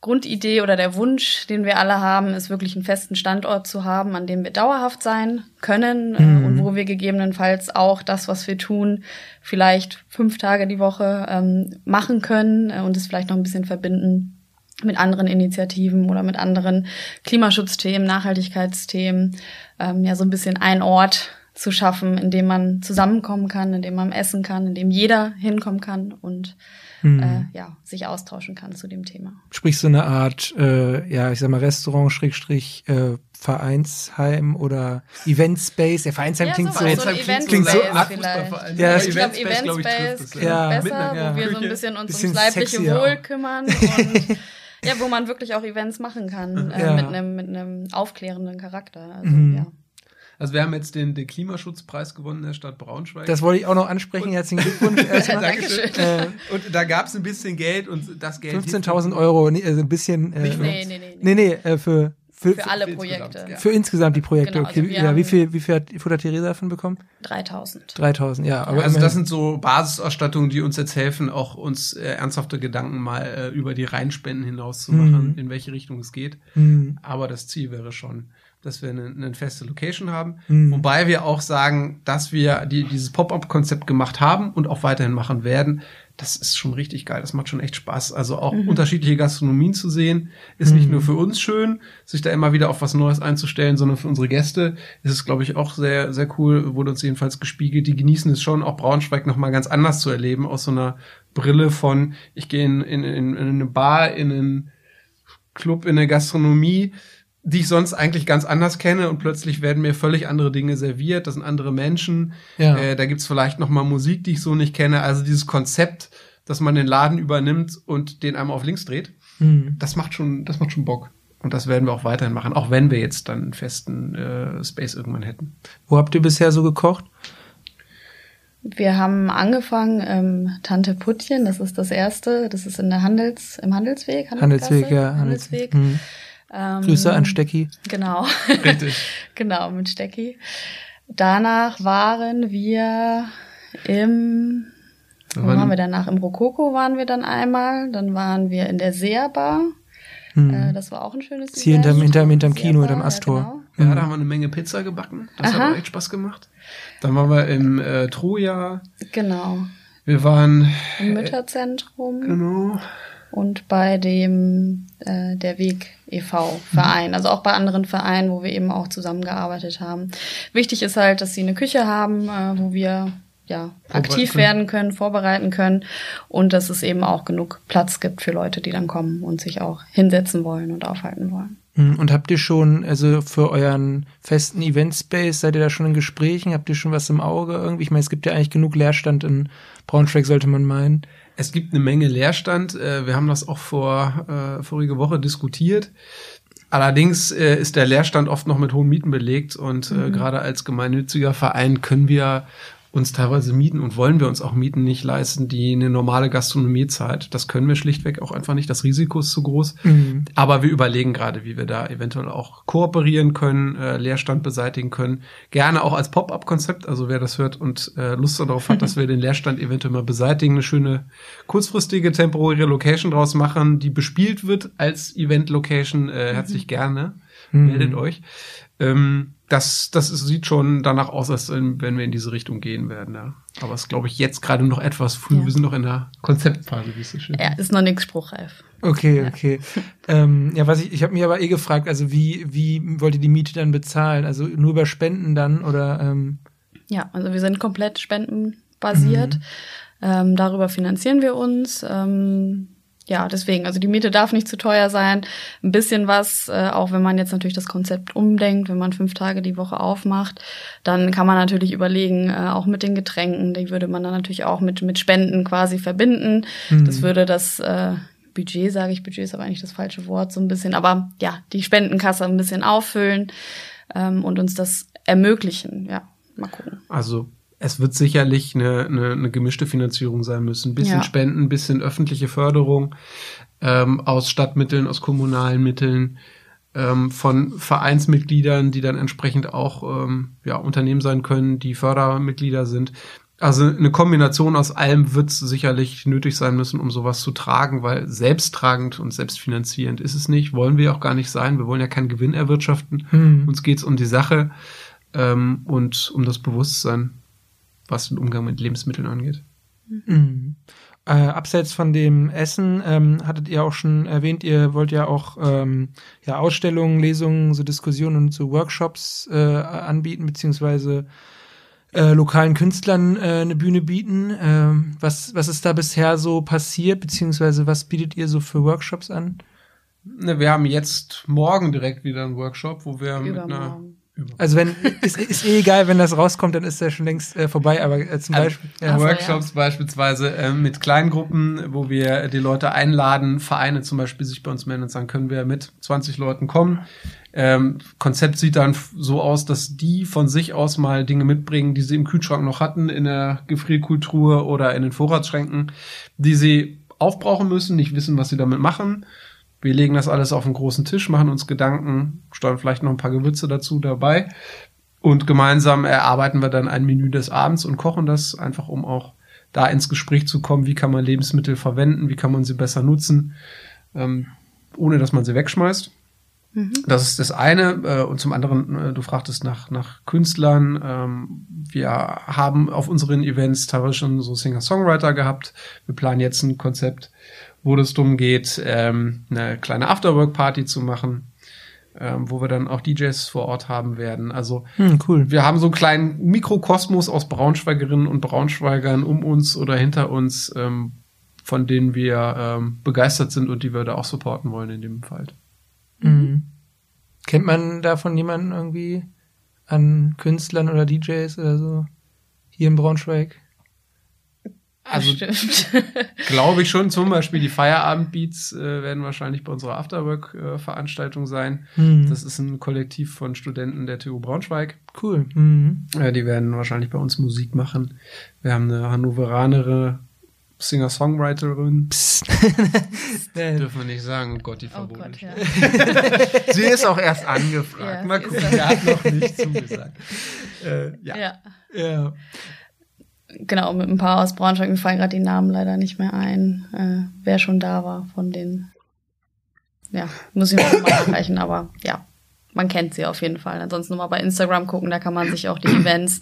Grundidee oder der Wunsch, den wir alle haben, ist wirklich einen festen Standort zu haben, an dem wir dauerhaft sein können äh, mhm. und wo wir gegebenenfalls auch das, was wir tun, vielleicht fünf Tage die Woche ähm, machen können äh, und es vielleicht noch ein bisschen verbinden mit anderen Initiativen oder mit anderen Klimaschutzthemen, Nachhaltigkeitsthemen, ähm, ja so ein bisschen ein Ort zu schaffen, in dem man zusammenkommen kann, in dem man essen kann, in dem jeder hinkommen kann und hm. äh, ja, sich austauschen kann zu dem Thema. Sprich so eine Art, äh, ja, ich sag mal Restaurant, Schrägstrich, äh, Vereinsheim oder Eventspace. Der Vereinsheim ja, klingt so, so, so klingt so vielleicht. Ja, ich glaube, Eventspace klingt ja. besser, einer, wo wir so ein bisschen uns bisschen ums leibliche Wohl auch. kümmern und ja, wo man wirklich auch Events machen kann äh, ja. mit einem mit einem aufklärenden Charakter. Also, mhm. ja. Also wir haben jetzt den, den Klimaschutzpreis gewonnen der Stadt Braunschweig. Das wollte ich auch noch ansprechen. Herzlichen Glückwunsch. Dankeschön. Äh, und da gab es ein bisschen Geld und das Geld. 15.000 Euro, nee, also ein bisschen. Äh, nee, nee, nee, nee. Nee, nee, äh, für für, für alle für Projekte. Insgesamt, ja. Für insgesamt die Projekte, genau, okay. Also ja, wie viel, wie viel hat Futter Theresa davon bekommen? 3000. 3000, ja. Aber also das sind so Basisausstattungen, die uns jetzt helfen, auch uns äh, ernsthafte Gedanken mal äh, über die Reinspenden hinaus zu machen, mhm. in welche Richtung es geht. Mhm. Aber das Ziel wäre schon, dass wir eine, eine feste Location haben. Mhm. Wobei wir auch sagen, dass wir die, dieses Pop-up-Konzept gemacht haben und auch weiterhin machen werden, das ist schon richtig geil. Das macht schon echt Spaß. Also auch mhm. unterschiedliche Gastronomien zu sehen, ist mhm. nicht nur für uns schön, sich da immer wieder auf was Neues einzustellen, sondern für unsere Gäste ist es, glaube ich, auch sehr, sehr cool. Wurde uns jedenfalls gespiegelt. Die genießen es schon, auch Braunschweig nochmal ganz anders zu erleben, aus so einer Brille von, ich gehe in, in, in, in eine Bar, in einen Club, in eine Gastronomie die ich sonst eigentlich ganz anders kenne und plötzlich werden mir völlig andere Dinge serviert, das sind andere Menschen, ja. äh, da gibt's vielleicht noch mal Musik, die ich so nicht kenne, also dieses Konzept, dass man den Laden übernimmt und den einmal auf links dreht, mhm. das macht schon, das macht schon Bock. Und das werden wir auch weiterhin machen, auch wenn wir jetzt dann einen festen äh, Space irgendwann hätten. Wo habt ihr bisher so gekocht? Wir haben angefangen ähm, Tante Puttchen, das ist das erste, das ist in der Handels, im Handelsweg. Handelsweg, ja. Handelsweg. Handelsweg. Mhm. Ähm, Grüße an Stecki. Genau. Richtig. genau, mit Stecki. Danach waren wir im, wo waren wir danach? Im Rokoko waren wir dann einmal, dann waren wir in der Seerbar. Hm. Äh, das war auch ein schönes Hier hinterm, hinterm, hinterm Kino, hinterm Astor. Ja, genau. ja, da haben wir eine Menge Pizza gebacken. Das Aha. hat auch echt Spaß gemacht. Dann waren wir im äh, Troja. Genau. Wir waren im Mütterzentrum. Genau und bei dem äh, der Weg e.V. Verein, also auch bei anderen Vereinen, wo wir eben auch zusammengearbeitet haben. Wichtig ist halt, dass sie eine Küche haben, äh, wo wir ja aktiv werden können, vorbereiten können und dass es eben auch genug Platz gibt für Leute, die dann kommen und sich auch hinsetzen wollen und aufhalten wollen. Hm, und habt ihr schon, also für euren festen Event-Space, seid ihr da schon in Gesprächen? Habt ihr schon was im Auge irgendwie? Ich meine, es gibt ja eigentlich genug Leerstand in Braunschweig, sollte man meinen. Es gibt eine Menge Leerstand. Äh, wir haben das auch vor äh, vorige Woche diskutiert. Allerdings äh, ist der Leerstand oft noch mit hohen Mieten belegt und äh, mhm. gerade als gemeinnütziger Verein können wir uns teilweise mieten und wollen wir uns auch Mieten nicht leisten, die eine normale Gastronomie zahlt. Das können wir schlichtweg auch einfach nicht. Das Risiko ist zu groß. Mhm. Aber wir überlegen gerade, wie wir da eventuell auch kooperieren können, äh, Leerstand beseitigen können. Gerne auch als Pop-up-Konzept. Also wer das hört und äh, Lust darauf hat, dass wir den Leerstand eventuell mal beseitigen, eine schöne kurzfristige temporäre Location draus machen, die bespielt wird als Event-Location. Äh, herzlich mhm. gerne. Mhm. Meldet euch. Ähm, das, das sieht schon danach aus, als wenn wir in diese Richtung gehen werden. Ja. Aber es ist, glaube ich, jetzt gerade noch etwas früh. Ja. Wir sind noch in der Konzeptphase, wie es so schön Ja, ist noch nichts spruchreif. Okay, okay. ähm, ja, was ich, ich habe mich aber eh gefragt, also wie, wie wollt ihr die Miete dann bezahlen? Also nur über Spenden dann oder? Ähm? Ja, also wir sind komplett spendenbasiert. Mhm. Ähm, darüber finanzieren wir uns. Ähm, ja, deswegen, also die Miete darf nicht zu teuer sein. Ein bisschen was, äh, auch wenn man jetzt natürlich das Konzept umdenkt, wenn man fünf Tage die Woche aufmacht, dann kann man natürlich überlegen, äh, auch mit den Getränken, die würde man dann natürlich auch mit, mit Spenden quasi verbinden. Mhm. Das würde das äh, Budget, sage ich, Budget ist aber eigentlich das falsche Wort, so ein bisschen, aber ja, die Spendenkasse ein bisschen auffüllen ähm, und uns das ermöglichen. Ja, mal gucken. Also es wird sicherlich eine, eine, eine gemischte Finanzierung sein müssen. Ein bisschen ja. Spenden, ein bisschen öffentliche Förderung ähm, aus Stadtmitteln, aus kommunalen Mitteln, ähm, von Vereinsmitgliedern, die dann entsprechend auch ähm, ja, Unternehmen sein können, die Fördermitglieder sind. Also eine Kombination aus allem wird sicherlich nötig sein müssen, um sowas zu tragen, weil selbsttragend und selbstfinanzierend ist es nicht, wollen wir auch gar nicht sein. Wir wollen ja keinen Gewinn erwirtschaften. Hm. Uns geht's um die Sache ähm, und um das Bewusstsein was den Umgang mit Lebensmitteln angeht. Mhm. Äh, abseits von dem Essen ähm, hattet ihr auch schon erwähnt, ihr wollt ja auch ähm, ja, Ausstellungen, Lesungen, so Diskussionen und so Workshops äh, anbieten, beziehungsweise äh, lokalen Künstlern äh, eine Bühne bieten. Ähm, was, was ist da bisher so passiert, beziehungsweise was bietet ihr so für Workshops an? Ne, wir haben jetzt morgen direkt wieder einen Workshop, wo wir Übermorgen. mit einer also wenn ist, ist eh egal, wenn das rauskommt, dann ist der schon längst äh, vorbei. Aber äh, zum also, Beispiel ja. Workshops ja. beispielsweise äh, mit Kleingruppen, wo wir die Leute einladen, Vereine zum Beispiel sich bei uns melden und sagen, können wir mit 20 Leuten kommen. Ähm, Konzept sieht dann so aus, dass die von sich aus mal Dinge mitbringen, die sie im Kühlschrank noch hatten, in der Gefrierkultur oder in den Vorratsschränken, die sie aufbrauchen müssen, nicht wissen, was sie damit machen Wir legen das alles auf einen großen Tisch, machen uns Gedanken, steuern vielleicht noch ein paar Gewürze dazu dabei und gemeinsam erarbeiten wir dann ein Menü des Abends und kochen das einfach, um auch da ins Gespräch zu kommen, wie kann man Lebensmittel verwenden, wie kann man sie besser nutzen, ähm, ohne dass man sie wegschmeißt. Mhm. Das ist das eine. Äh, und zum anderen, äh, du fragtest nach, nach Künstlern. Ähm, wir haben auf unseren Events teilweise schon so Singer-Songwriter gehabt. Wir planen jetzt ein Konzept, wo es darum geht, ähm, eine kleine Afterwork-Party zu machen. Ähm, wo wir dann auch DJs vor Ort haben werden. Also hm, cool. wir haben so einen kleinen Mikrokosmos aus Braunschweigerinnen und Braunschweigern um uns oder hinter uns, ähm, von denen wir ähm, begeistert sind und die wir da auch supporten wollen in dem Fall. Mhm. Kennt man davon jemanden irgendwie an Künstlern oder DJs oder so hier in Braunschweig? Also glaube ich schon. Zum Beispiel die Feierabendbeats äh, werden wahrscheinlich bei unserer Afterwork-Veranstaltung sein. Mhm. Das ist ein Kollektiv von Studenten der TU Braunschweig. Cool. Mhm. Ja, die werden wahrscheinlich bei uns Musik machen. Wir haben eine Hannoveranere Singer-Songwriterin. Dürfen wir nicht sagen, oh Gott, die verboten. Oh Gott, ja. Sie ist auch erst angefragt. Ja, Mal gucken, sie hat noch nicht zugesagt. Äh, ja. ja. ja. Genau, mit ein paar aus Braunschweig, mir fallen gerade die Namen leider nicht mehr ein, äh, wer schon da war von den. Ja, muss ich mal nachreichen, aber ja, man kennt sie auf jeden Fall. Ansonsten mal bei Instagram gucken, da kann man sich auch die Events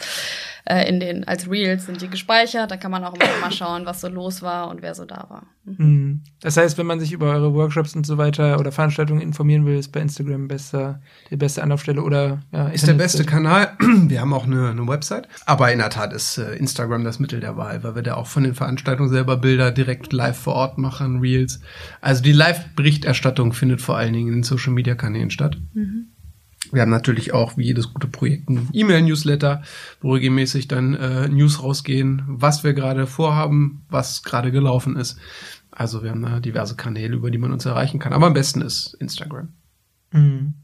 äh, in den als Reels sind die gespeichert. Da kann man auch immer mal schauen, was so los war und wer so da war. Mhm. mhm. Das heißt, wenn man sich über eure Workshops und so weiter oder Veranstaltungen informieren will, ist bei Instagram besser die beste Anlaufstelle oder ja, ist der beste Kanal. Wir haben auch eine, eine Website, aber in der Tat ist äh, Instagram das Mittel der Wahl, weil wir da auch von den Veranstaltungen selber Bilder direkt live vor Ort machen, Reels. Also die Live-Berichterstattung findet vor allen Dingen in Social Media Kanälen statt. Mhm. Wir haben natürlich auch, wie jedes gute Projekt, ein E-Mail-Newsletter, wo regelmäßig dann äh, News rausgehen, was wir gerade vorhaben, was gerade gelaufen ist. Also wir haben da diverse Kanäle, über die man uns erreichen kann. Aber am besten ist Instagram. Mhm.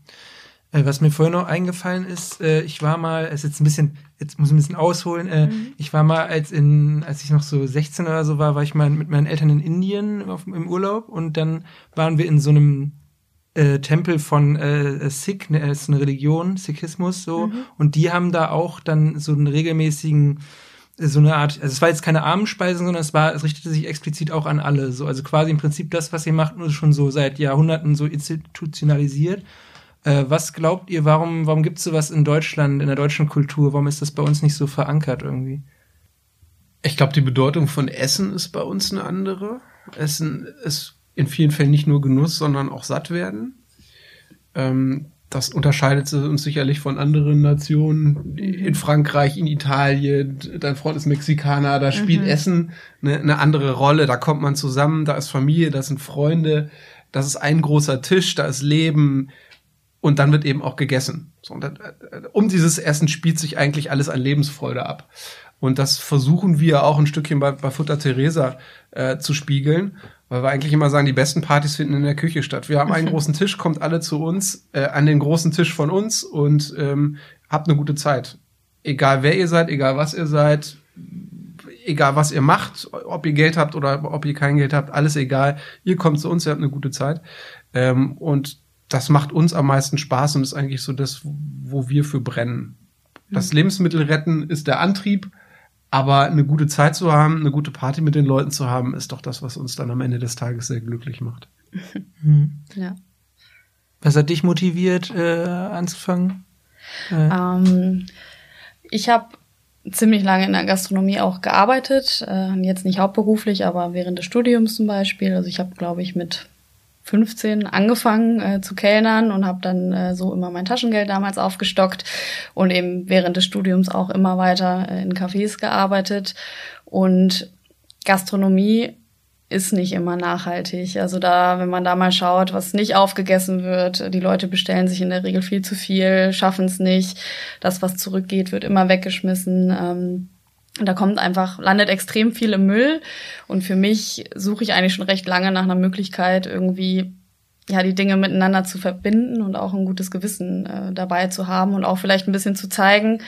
Äh, was mir vorhin noch eingefallen ist, äh, ich war mal, es ist jetzt ein bisschen, jetzt muss ich ein bisschen ausholen, äh, mhm. ich war mal, als in, als ich noch so 16 oder so war, war ich mal mit meinen Eltern in Indien auf, im Urlaub und dann waren wir in so einem äh, Tempel von äh, Sikh, ne, ist eine Religion, Sikhismus so, mhm. und die haben da auch dann so einen regelmäßigen äh, so eine Art, also es war jetzt keine Armenspeisung, sondern es war, es richtete sich explizit auch an alle, so, also quasi im Prinzip das, was ihr macht, nur schon so seit Jahrhunderten so institutionalisiert. Äh, was glaubt ihr, warum, warum gibt es sowas in Deutschland, in der deutschen Kultur? Warum ist das bei uns nicht so verankert irgendwie? Ich glaube, die Bedeutung von Essen ist bei uns eine andere. Essen ist in vielen Fällen nicht nur Genuss, sondern auch satt werden. Ähm, das unterscheidet uns sicherlich von anderen Nationen. In Frankreich, in Italien, dein Freund ist Mexikaner, da spielt mhm. Essen eine, eine, andere Rolle. Da kommt man zusammen, da ist Familie, da sind Freunde, das ist ein großer Tisch, da ist Leben und dann wird eben auch gegessen. So, und, äh, um dieses Essen spielt sich eigentlich alles an Lebensfreude ab. Und das versuchen wir auch ein Stückchen bei, bei Futter Teresa äh, zu spiegeln. Weil wir eigentlich immer sagen, die besten Partys finden in der Küche statt. Wir haben einen großen Tisch, kommt alle zu uns, äh, an den großen Tisch von uns und ähm, habt eine gute Zeit. Egal wer ihr seid, egal was ihr seid, egal was ihr macht, ob ihr Geld habt oder ob ihr kein Geld habt, alles egal. Ihr kommt zu uns, ihr habt eine gute Zeit. Ähm, und das macht uns am meisten Spaß und ist eigentlich so das, wo wir für brennen. Das mhm. Lebensmittel retten ist der Antrieb aber eine gute Zeit zu haben, eine gute Party mit den Leuten zu haben, ist doch das, was uns dann am Ende des Tages sehr glücklich macht. Mhm. Ja. Was hat dich motiviert, äh, anzufangen? Äh. Ähm, ich habe ziemlich lange in der Gastronomie auch gearbeitet, äh, jetzt nicht hauptberuflich, aber während des Studiums zum Beispiel. Also ich habe, glaube ich, mit 15 angefangen äh, zu kellnern und habe dann äh, so immer mein Taschengeld damals aufgestockt und eben während des Studiums auch immer weiter äh, in Cafés gearbeitet. Und Gastronomie ist nicht immer nachhaltig. Also da, wenn man da mal schaut, was nicht aufgegessen wird, die Leute bestellen sich in der Regel viel zu viel, schaffen es nicht. Das, was zurückgeht, wird immer weggeschmissen. Ähm, da kommt einfach, landet extrem viel im Müll. Und für mich suche ich eigentlich schon recht lange nach einer Möglichkeit, irgendwie ja, die Dinge miteinander zu verbinden und auch ein gutes Gewissen äh, dabei zu haben und auch vielleicht ein bisschen zu zeigen,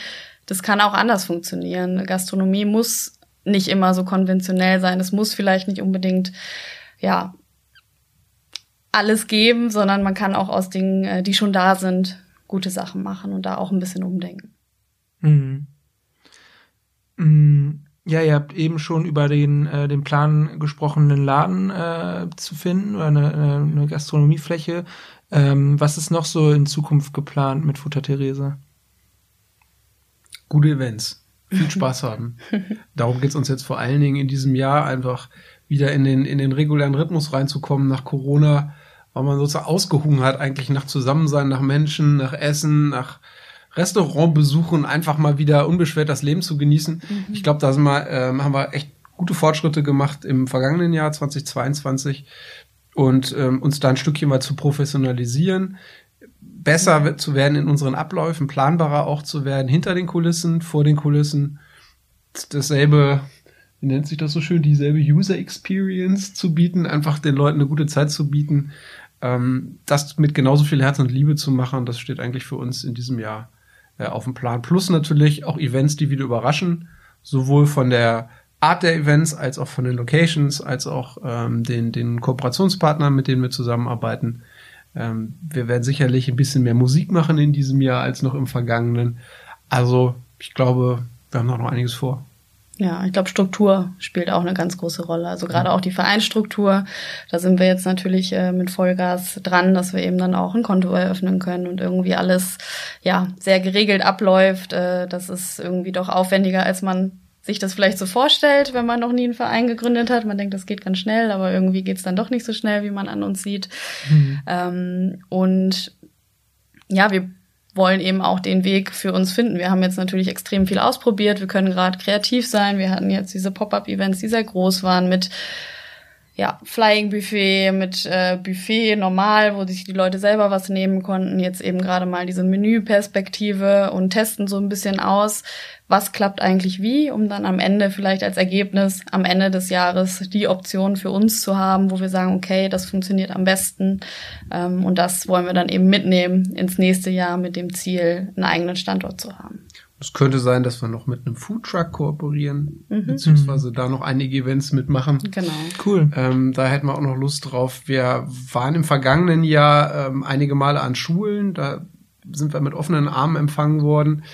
das kann auch anders funktionieren. Gastronomie muss nicht immer so konventionell sein. Es muss vielleicht nicht unbedingt, ja, alles geben, sondern man kann auch aus Dingen, äh, die schon da sind, gute Sachen machen und da auch ein bisschen umdenken. Mhm. Mhm. Ja, ihr habt eben schon über den, äh, den Plan gesprochen, einen Laden äh, zu finden oder eine, eine Gastronomiefläche. Ähm, was ist noch so in Zukunft geplant mit Futter Therese? Gute Events. Viel Spaß haben. Darum geht's uns jetzt vor allen Dingen in diesem Jahr einfach wieder in den, in den regulären Rhythmus reinzukommen nach Corona, weil man sozusagen ausgehungen hat, eigentlich nach Zusammensein, nach Menschen, nach Essen, nach Restaurantbesuchen, einfach mal wieder unbeschwert das Leben zu genießen. Mhm. Ich glaube, da sind wir, äh, haben wir echt gute Fortschritte gemacht im vergangenen Jahr 2022 und ähm, uns da ein Stückchen mal zu professionalisieren, besser mhm. zu werden in unseren Abläufen, planbarer auch zu werden, hinter den Kulissen, vor den Kulissen, dasselbe, wie nennt sich das so schön, dieselbe User Experience zu bieten, einfach den Leuten eine gute Zeit zu bieten, ähm, das mit genauso viel Herz und Liebe zu machen, das steht eigentlich für uns in diesem Jahr äh, auf dem Plan. Plus natürlich auch Events, die wieder überraschen, sowohl von der Art der Events, als auch von den Locations, als auch ähm, den, den Kooperationspartnern, mit denen wir zusammenarbeiten. Ähm, wir werden sicherlich ein bisschen mehr Musik machen in diesem Jahr als noch im vergangenen. Also ich glaube, wir haben noch einiges vor. Ja, ich glaube, Struktur spielt auch eine ganz große Rolle. Also gerade auch die Vereinsstruktur, da sind wir jetzt natürlich äh, mit Vollgas dran, dass wir eben dann auch ein Konto eröffnen können und irgendwie alles ja sehr geregelt abläuft. Äh, das ist irgendwie doch aufwendiger, als man sich das vielleicht so vorstellt, wenn man noch nie einen Verein gegründet hat. Man denkt, das geht ganz schnell, aber irgendwie geht's dann doch nicht so schnell, wie man an uns sieht. Mhm. Ähm, und ja, wir wollen eben auch den Weg für uns finden. Wir haben jetzt natürlich extrem viel ausprobiert. Wir können gerade kreativ sein. Wir hatten jetzt diese Pop-up-Events, die sehr groß waren mit ja, Flying Buffet mit äh, Buffet normal, wo sich die Leute selber was nehmen konnten. Jetzt eben gerade mal diese Menüperspektive und testen so ein bisschen aus, was klappt eigentlich wie, um dann am Ende vielleicht als Ergebnis am Ende des Jahres die Option für uns zu haben, wo wir sagen, okay, das funktioniert am besten. Ähm, und das wollen wir dann eben mitnehmen ins nächste Jahr mit dem Ziel, einen eigenen Standort zu haben. Es könnte sein, dass wir noch mit einem Foodtruck kooperieren, mhm. beziehungsweise da noch einige Events mitmachen. Genau. Cool. Ähm, da hätten wir auch noch Lust drauf. Wir waren im vergangenen Jahr ähm, einige Male an Schulen. Da sind wir mit offenen Armen empfangen worden.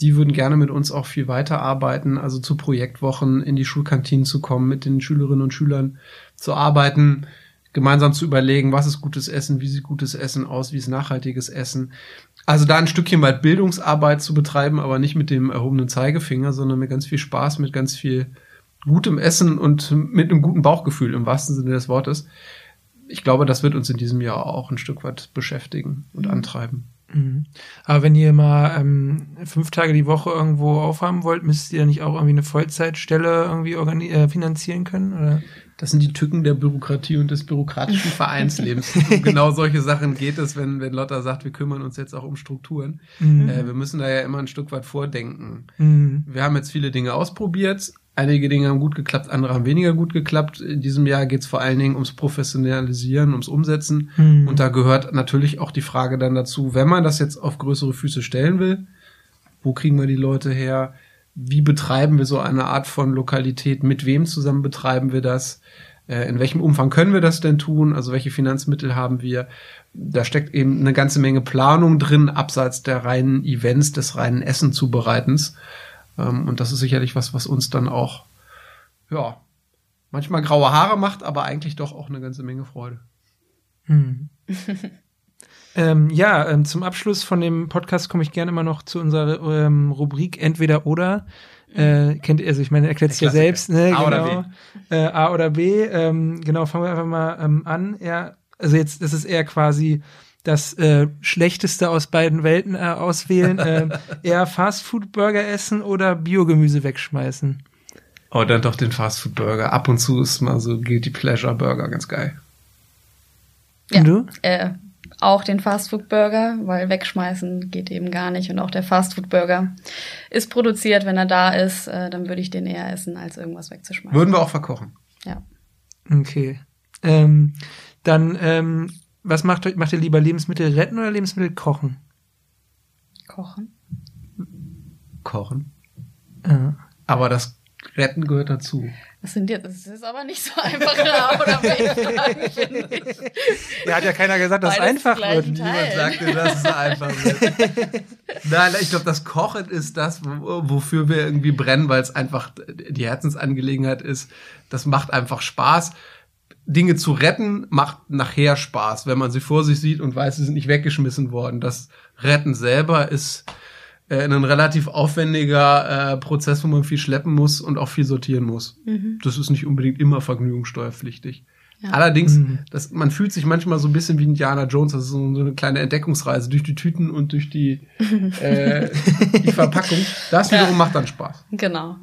Die würden gerne mit uns auch viel weiterarbeiten, also zu Projektwochen in die Schulkantinen zu kommen, mit den Schülerinnen und Schülern zu arbeiten, gemeinsam zu überlegen, was ist gutes Essen, wie sieht gutes Essen aus, wie ist nachhaltiges Essen. Also da ein Stückchen weit Bildungsarbeit zu betreiben, aber nicht mit dem erhobenen Zeigefinger, sondern mit ganz viel Spaß, mit ganz viel gutem Essen und mit einem guten Bauchgefühl im wahrsten Sinne des Wortes. Ich glaube, das wird uns in diesem Jahr auch ein Stück weit beschäftigen und mhm. antreiben. Mhm. Aber wenn ihr mal ähm, fünf Tage die Woche irgendwo aufhaben wollt, müsst ihr nicht auch irgendwie eine Vollzeitstelle irgendwie äh, finanzieren können? Oder? Das sind die Tücken der Bürokratie und des bürokratischen Vereinslebens. genau solche Sachen geht es, wenn, wenn Lotta sagt, wir kümmern uns jetzt auch um Strukturen. Mhm. Äh, wir müssen da ja immer ein Stück weit vordenken. Mhm. Wir haben jetzt viele Dinge ausprobiert. Einige Dinge haben gut geklappt, andere haben weniger gut geklappt. In diesem Jahr geht es vor allen Dingen ums Professionalisieren, ums Umsetzen. Mhm. Und da gehört natürlich auch die Frage dann dazu, wenn man das jetzt auf größere Füße stellen will, wo kriegen wir die Leute her? Wie betreiben wir so eine Art von Lokalität, mit wem zusammen betreiben wir das, äh, in welchem Umfang können wir das denn tun, also welche Finanzmittel haben wir. Da steckt eben eine ganze Menge Planung drin, abseits der reinen Events, des reinen Essen zubereitens. Ähm, und das ist sicherlich was, was uns dann auch, ja, manchmal graue Haare macht, aber eigentlich doch auch eine ganze Menge Freude. Hm. Ähm, ja, ähm, zum Abschluss von dem Podcast komme ich gerne immer noch zu unserer ähm, Rubrik Entweder oder. Äh, kennt ihr, also ich meine, erklärt es ja selbst, ne? A genau. oder B. Äh, A oder B. Ähm, genau, fangen wir einfach mal ähm, an. Ja, also jetzt, das ist eher quasi das äh, Schlechteste aus beiden Welten äh, auswählen. äh, eher Fastfood-Burger essen oder Biogemüse wegschmeißen. Oh, dann doch den Fastfood-Burger. Ab und zu ist mal so Guilty Pleasure-Burger ganz geil. Ja, und du? Äh, auch den Fastfood-Burger, weil wegschmeißen geht eben gar nicht. Und auch der Fastfood-Burger ist produziert, wenn er da ist, äh, dann würde ich den eher essen, als irgendwas wegzuschmeißen. Würden wir auch verkochen. Ja. Okay. Ähm, dann, ähm, was macht, macht ihr lieber Lebensmittel retten oder Lebensmittel kochen? Kochen. Kochen. Ja. Aber das Retten gehört dazu. Das, sind jetzt, das ist aber nicht so einfach oder. Ja, hat ja keiner gesagt, dass es einfach wird. Niemand sagte, dass es einfach wird. Nein, ich glaube, das Kochen ist das, wo- wofür wir irgendwie brennen, weil es einfach die Herzensangelegenheit ist. Das macht einfach Spaß. Dinge zu retten macht nachher Spaß, wenn man sie vor sich sieht und weiß, sie sind nicht weggeschmissen worden. Das Retten selber ist äh, ein relativ aufwendiger äh, Prozess, wo man viel schleppen muss und auch viel sortieren muss. Das ist nicht unbedingt immer vergnügungssteuerpflichtig. Ja. Allerdings, das, man fühlt sich manchmal so ein bisschen wie Indiana Jones, das ist so, so eine kleine Entdeckungsreise durch die Tüten und durch die, äh, die Verpackung. Das wiederum Ja. macht dann Spaß. Genau.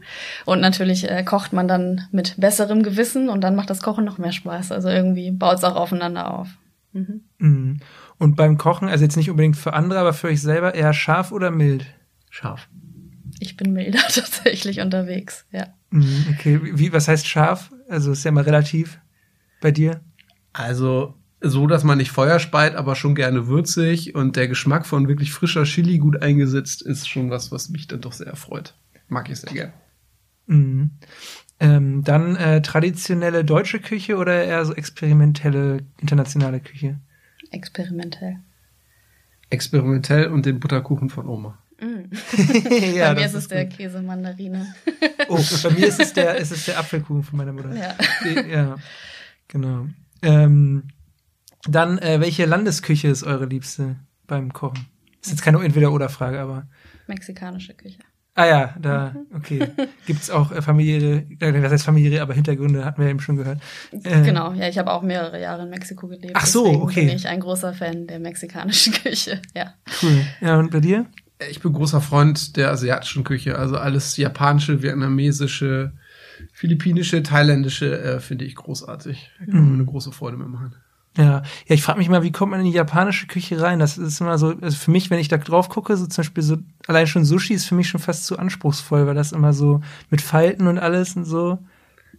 Und natürlich äh, kocht man dann mit besserem Gewissen und dann macht das Kochen noch mehr Spaß. Also irgendwie baut es auch aufeinander auf. Mhm. Mhm. Und beim Kochen, also jetzt nicht unbedingt für andere, aber für euch selber eher scharf oder mild? Scharf. Ich bin milder tatsächlich unterwegs, ja. Mhm, okay, wie, was heißt scharf? Also ist ja mal relativ bei dir. Also so, dass man nicht Feuer speit, aber schon gerne würzig und der Geschmack von wirklich frischer Chili gut eingesetzt ist schon was, was mich dann doch sehr erfreut. Mag ich sehr gern. Mhm. Ähm, dann äh, traditionelle deutsche Küche oder eher so experimentelle internationale Küche? Experimentell. Experimentell und den Butterkuchen von Oma. Mhm. ja, Bei mir das ist es der gut. Käse Mandarine. Oh, bei mir ist es der, ist es der Apfelkuchen von meiner Mutter. ja. ja, genau. Ähm, dann, äh, welche Landesküche ist eure liebste beim Kochen? Ist jetzt keine Entweder-Oder-Frage, aber. Mexikanische Küche. Ah ja, da, okay. Gibt's auch äh, familiäre, äh, was heißt familiäre, aber Hintergründe hatten wir eben schon gehört. Äh, Genau, ja, ich habe auch mehrere Jahre in Mexiko gelebt. Ach so, okay. bin ich ein großer Fan der mexikanischen Küche, ja. Cool. Ja, und bei dir? Ich bin großer Freund der asiatischen Küche, also alles japanische, vietnamesische, philippinische, thailändische äh, finde ich großartig. Da kann man Mhm. eine große Freude mitmachen. Ja, ja, ich frage mich mal, wie kommt man in die japanische Küche rein? Das ist immer so, also für mich, wenn ich da drauf gucke, so zum Beispiel so, allein schon Sushi ist für mich schon fast zu anspruchsvoll, weil das immer so mit Falten und alles und so.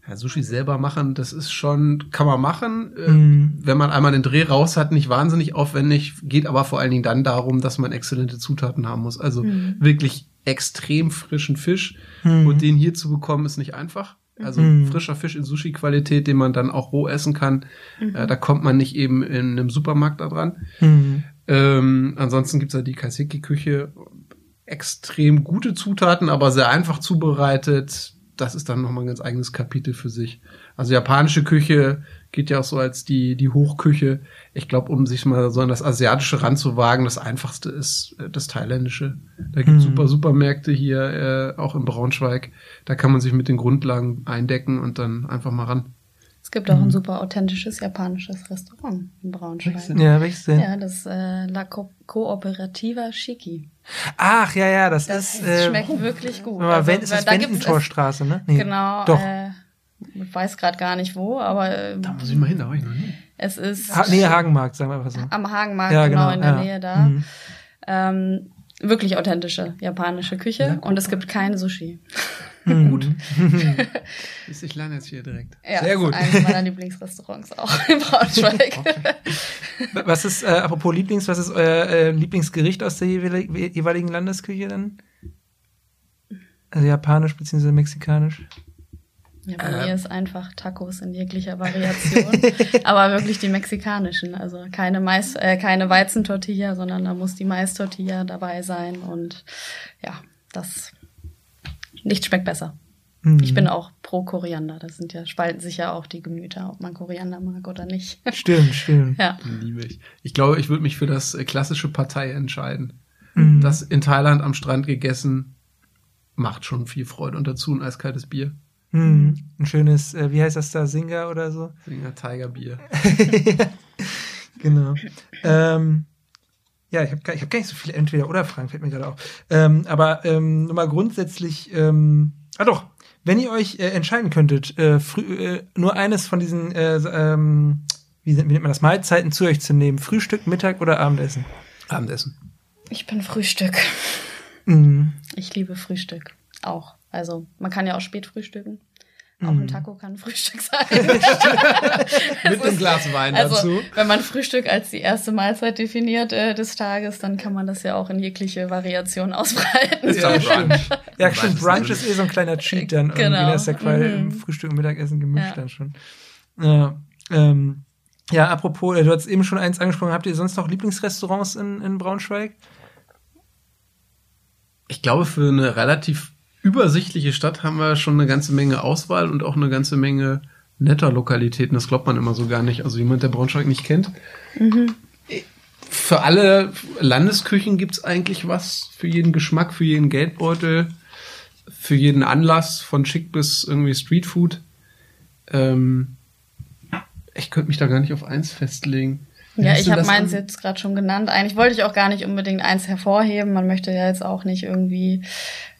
Ja, Sushi selber machen, das ist schon, kann man machen, äh, Mhm. wenn man einmal den Dreh raus hat, nicht wahnsinnig aufwendig, geht aber vor allen Dingen dann darum, dass man exzellente Zutaten haben muss. Also wirklich extrem frischen Fisch Mhm. und den hier zu bekommen, ist nicht einfach. Also Mhm. frischer Fisch in Sushi-Qualität, den man dann auch roh essen kann, äh, da kommt man nicht eben in einem Supermarkt da dran. Mhm. Ähm, ansonsten gibt's ja die Kaiseki-Küche. Extrem gute Zutaten, aber sehr einfach zubereitet. Das ist dann nochmal ein ganz eigenes Kapitel für sich. Also japanische Küche geht ja auch so als die, die Hochküche. Ich glaube, um sich mal so an das Asiatische ranzuwagen, das Einfachste ist äh, das Thailändische. Da gibt's Mhm. super Supermärkte hier, äh, auch in Braunschweig. Da kann man sich mit den Grundlagen eindecken und dann einfach mal ran. Es gibt auch Mhm. ein super authentisches japanisches Restaurant in Braunschweig. Ja, welches denn? Ja, das äh, La Co Cooperativa Shiki. Ach, ja, ja, das, Das ist, äh, schmeckt wirklich gut. aber wenn, ist weil das da gibt's Wendentorstraße, ne? Nee. Genau. Doch. Äh, ich weiß gerade gar nicht wo, aber äh, Da muss ich mal hin, da war ich noch nie. es ist Ha nee, Hagenmarkt, sagen wir einfach so. am Hagenmarkt, Ja, genau, genau, in der ja. Nähe da. Mhm. Ähm, wirklich authentische japanische Küche Ja, und es gibt kein Sushi. Gut. Siehst du, Ich lerne jetzt hier direkt. Ja, Sehr gut. Ist eines meiner Lieblingsrestaurants auch in Braunschweig. Was ist, äh, apropos Lieblings, was ist euer äh, Lieblingsgericht aus der jeweiligen, Landesküche dann? Also japanisch beziehungsweise mexikanisch. Ja, bei Äh. mir ist einfach Tacos in jeglicher Variation, aber wirklich die mexikanischen. Also keine Mais, äh, keine Weizentortilla, sondern da muss die Mais-Tortilla dabei sein und ja, das nichts schmeckt besser. Mhm. Ich bin auch pro Koriander. Das sind ja spalten sich ja auch die Gemüter, ob man Koriander mag oder nicht. Stimmt, stimmt. ja. Liebe ich. Ich glaube, ich würde mich für das äh, klassische Partei entscheiden. Mhm. Das in Thailand am Strand gegessen macht schon viel Freude. Und dazu ein eiskaltes Bier. Mhm. Ein schönes, äh, wie heißt das da, Singer oder so? Singer Tiger Bier. Genau. ähm, ja, ich habe gar, ich hab gar nicht so viele Entweder-Oder-Fragen, fällt mir gerade auf. Ähm, aber ähm, nochmal grundsätzlich, ähm, ah doch, wenn ihr euch äh, entscheiden könntet, äh, früh, äh, nur eines von diesen, äh, ähm, wie, wie nennt man das, Mahlzeiten zu euch zu nehmen, Frühstück, Mittag oder Abendessen? Abendessen. Ich bin Frühstück. Mhm. Ich liebe Frühstück auch. Also man kann ja auch spät frühstücken. Auch ein Taco kann Frühstück sein. Mit einem Glas Wein also, dazu. Wenn man Frühstück als die erste Mahlzeit definiert äh, des Tages, dann kann man das ja auch in jegliche Variationen ausbreiten. Ist doch Brunch. Ja, stimmt. Brunch ist eh so ein kleiner Cheat dann. Irgendwie. Genau. Das ist ja quasi Mhm. im Frühstück und Mittagessen gemischt Ja. dann schon. Ja, ähm, ja, apropos, äh, du hast eben schon eins angesprochen. Habt ihr sonst noch Lieblingsrestaurants in, in Braunschweig? Ich glaube, für eine relativ übersichtliche Stadt haben wir schon eine ganze Menge Auswahl und auch eine ganze Menge netter Lokalitäten. Das glaubt man immer so gar nicht. Also jemand, der Braunschweig nicht kennt. Für alle Landesküchen gibt's eigentlich was. Für jeden Geschmack, für jeden Geldbeutel, für jeden Anlass, von schick bis irgendwie Streetfood. Ähm, ich könnte mich da gar nicht auf eins festlegen. Ja, ich habe meins an- jetzt gerade schon genannt. Eigentlich wollte ich auch gar nicht unbedingt eins hervorheben. Man möchte ja jetzt auch nicht irgendwie,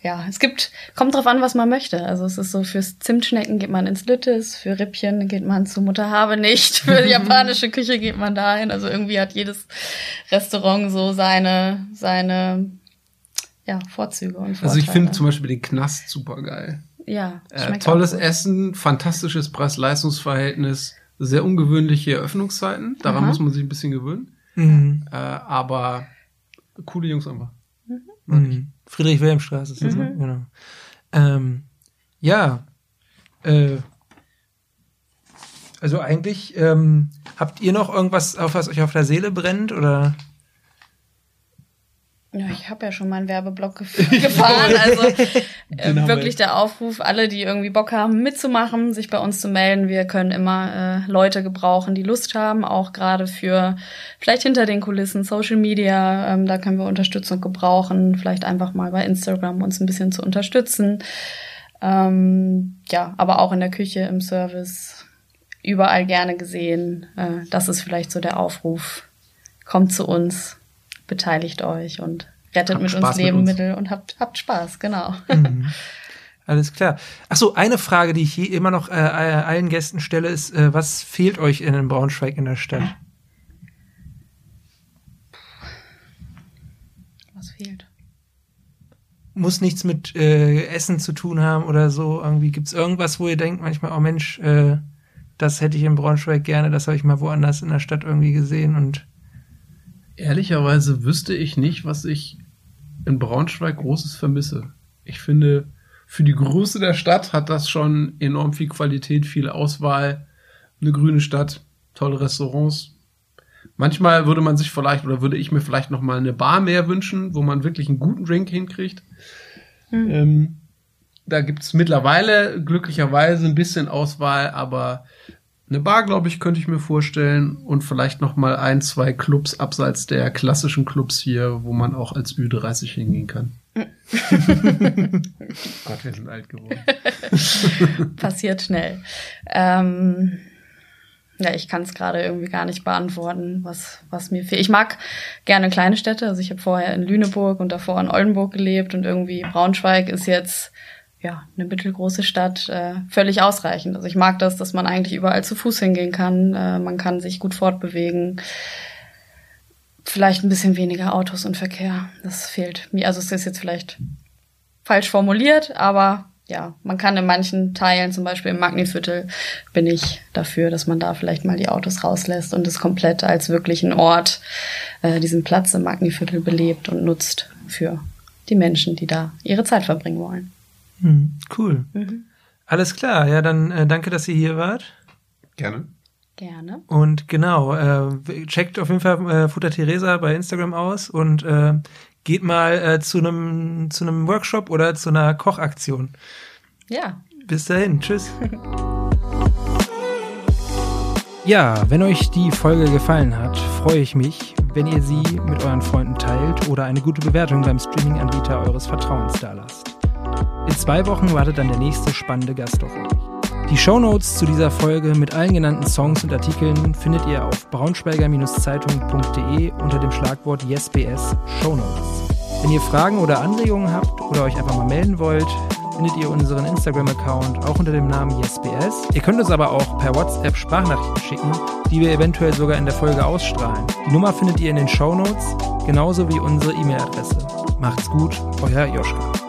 ja, es gibt, kommt drauf an, was man möchte. Also es ist so, fürs Zimtschnecken geht man ins Littes, für Rippchen geht man zu Mutter habe nicht, für die japanische Küche geht man dahin. Also irgendwie hat jedes Restaurant so seine, seine, ja, Vorzüge und Vorteile. Also ich finde zum Beispiel den Knast super geil. ja, Äh, tolles. Essen, fantastisches Preis-Leistungs-Verhältnis, sehr ungewöhnliche Eröffnungszeiten. Daran Aha. muss man sich ein bisschen gewöhnen. Mhm. Äh, aber coole Jungs einfach. Mhm. Friedrich-Wilhelm-Straße ist das, ne? Genau. Ähm, ja. Äh, also eigentlich, ähm, habt ihr noch irgendwas, auf was euch auf der Seele brennt? Oder? Ja, ich habe ja schon meinen Werbeblock gef- gefahren. Also äh, wirklich wir. der Aufruf, alle, die irgendwie Bock haben, mitzumachen, sich bei uns zu melden. Wir können immer äh, Leute gebrauchen, die Lust haben, auch gerade für vielleicht hinter den Kulissen, Social Media. Ähm, da können wir Unterstützung gebrauchen. Vielleicht einfach mal bei Instagram uns ein bisschen zu unterstützen. Ähm, ja, aber auch in der Küche, im Service, überall gerne gesehen. Äh, das ist vielleicht so der Aufruf. Kommt zu uns, beteiligt euch und rettet Habt mit Spaß uns mit uns. Lebensmittel und habt, habt Spaß, genau. Mhm. Alles klar. Ach so, eine Frage, die ich hier immer noch äh, allen Gästen stelle, ist, äh, was fehlt euch in Braunschweig in der Stadt? Was fehlt? Muss nichts mit äh, Essen zu tun haben oder so. Irgendwie gibt's irgendwas, wo ihr denkt manchmal, oh Mensch, äh, das hätte ich in Braunschweig gerne, das habe ich mal woanders in der Stadt irgendwie gesehen und Ehrlicherweise wüsste ich nicht, was ich in Braunschweig Großes vermisse. Ich finde, für die Größe der Stadt hat das schon enorm viel Qualität, viel Auswahl, eine grüne Stadt, tolle Restaurants. Manchmal würde man sich vielleicht oder würde ich mir vielleicht noch mal eine Bar mehr wünschen, wo man wirklich einen guten Drink hinkriegt. Ähm, da gibt's mittlerweile glücklicherweise ein bisschen Auswahl, aber eine Bar, glaube ich, könnte ich mir vorstellen und vielleicht noch mal ein, zwei Clubs abseits der klassischen Clubs hier, wo man auch als Ü30 hingehen kann. Gott, wir sind alt geworden. Passiert schnell. Ähm, ja, ich kann es gerade irgendwie gar nicht beantworten, was, was mir fehlt. Ich mag gerne kleine Städte. Also ich habe vorher in Lüneburg und davor in Oldenburg gelebt und irgendwie Braunschweig ist jetzt ja eine mittelgroße Stadt äh, völlig ausreichend. Also ich mag das, dass man eigentlich überall zu Fuß hingehen kann. Äh, man kann sich gut fortbewegen. Vielleicht ein bisschen weniger Autos und Verkehr. Das fehlt mir. Also es ist jetzt vielleicht falsch formuliert, aber ja, man kann in manchen Teilen, zum Beispiel im Magniviertel, bin ich dafür, dass man da vielleicht mal die Autos rauslässt und es komplett als wirklichen Ort, äh, diesen Platz im Magniviertel belebt und nutzt für die Menschen, die da ihre Zeit verbringen wollen. Hm, cool. Mhm. Alles klar, ja, dann äh, danke, dass ihr hier wart. Gerne. Gerne. Und genau, äh, checkt auf jeden Fall äh, Futter Teresa bei Instagram aus und äh, geht mal äh, zu einem zu einem Workshop oder zu einer Kochaktion. Ja, Bis dahin, tschüss. Ja, wenn euch die Folge gefallen hat, freue ich mich, wenn ihr sie mit euren Freunden teilt oder eine gute Bewertung beim Streaming-Anbieter eures Vertrauens dalasst. In zwei Wochen wartet dann der nächste spannende Gast auf euch. Die Shownotes zu dieser Folge mit allen genannten Songs und Artikeln findet ihr auf braunschweiger-zeitung.de unter dem Schlagwort YesBS Shownotes. Wenn ihr Fragen oder Anregungen habt oder euch einfach mal melden wollt, findet ihr unseren Instagram-Account auch unter dem Namen YesBS. Ihr könnt uns aber auch per WhatsApp Sprachnachrichten schicken, die wir eventuell sogar in der Folge ausstrahlen. Die Nummer findet ihr in den Shownotes, genauso wie unsere E-Mail-Adresse. Macht's gut, euer Joschka.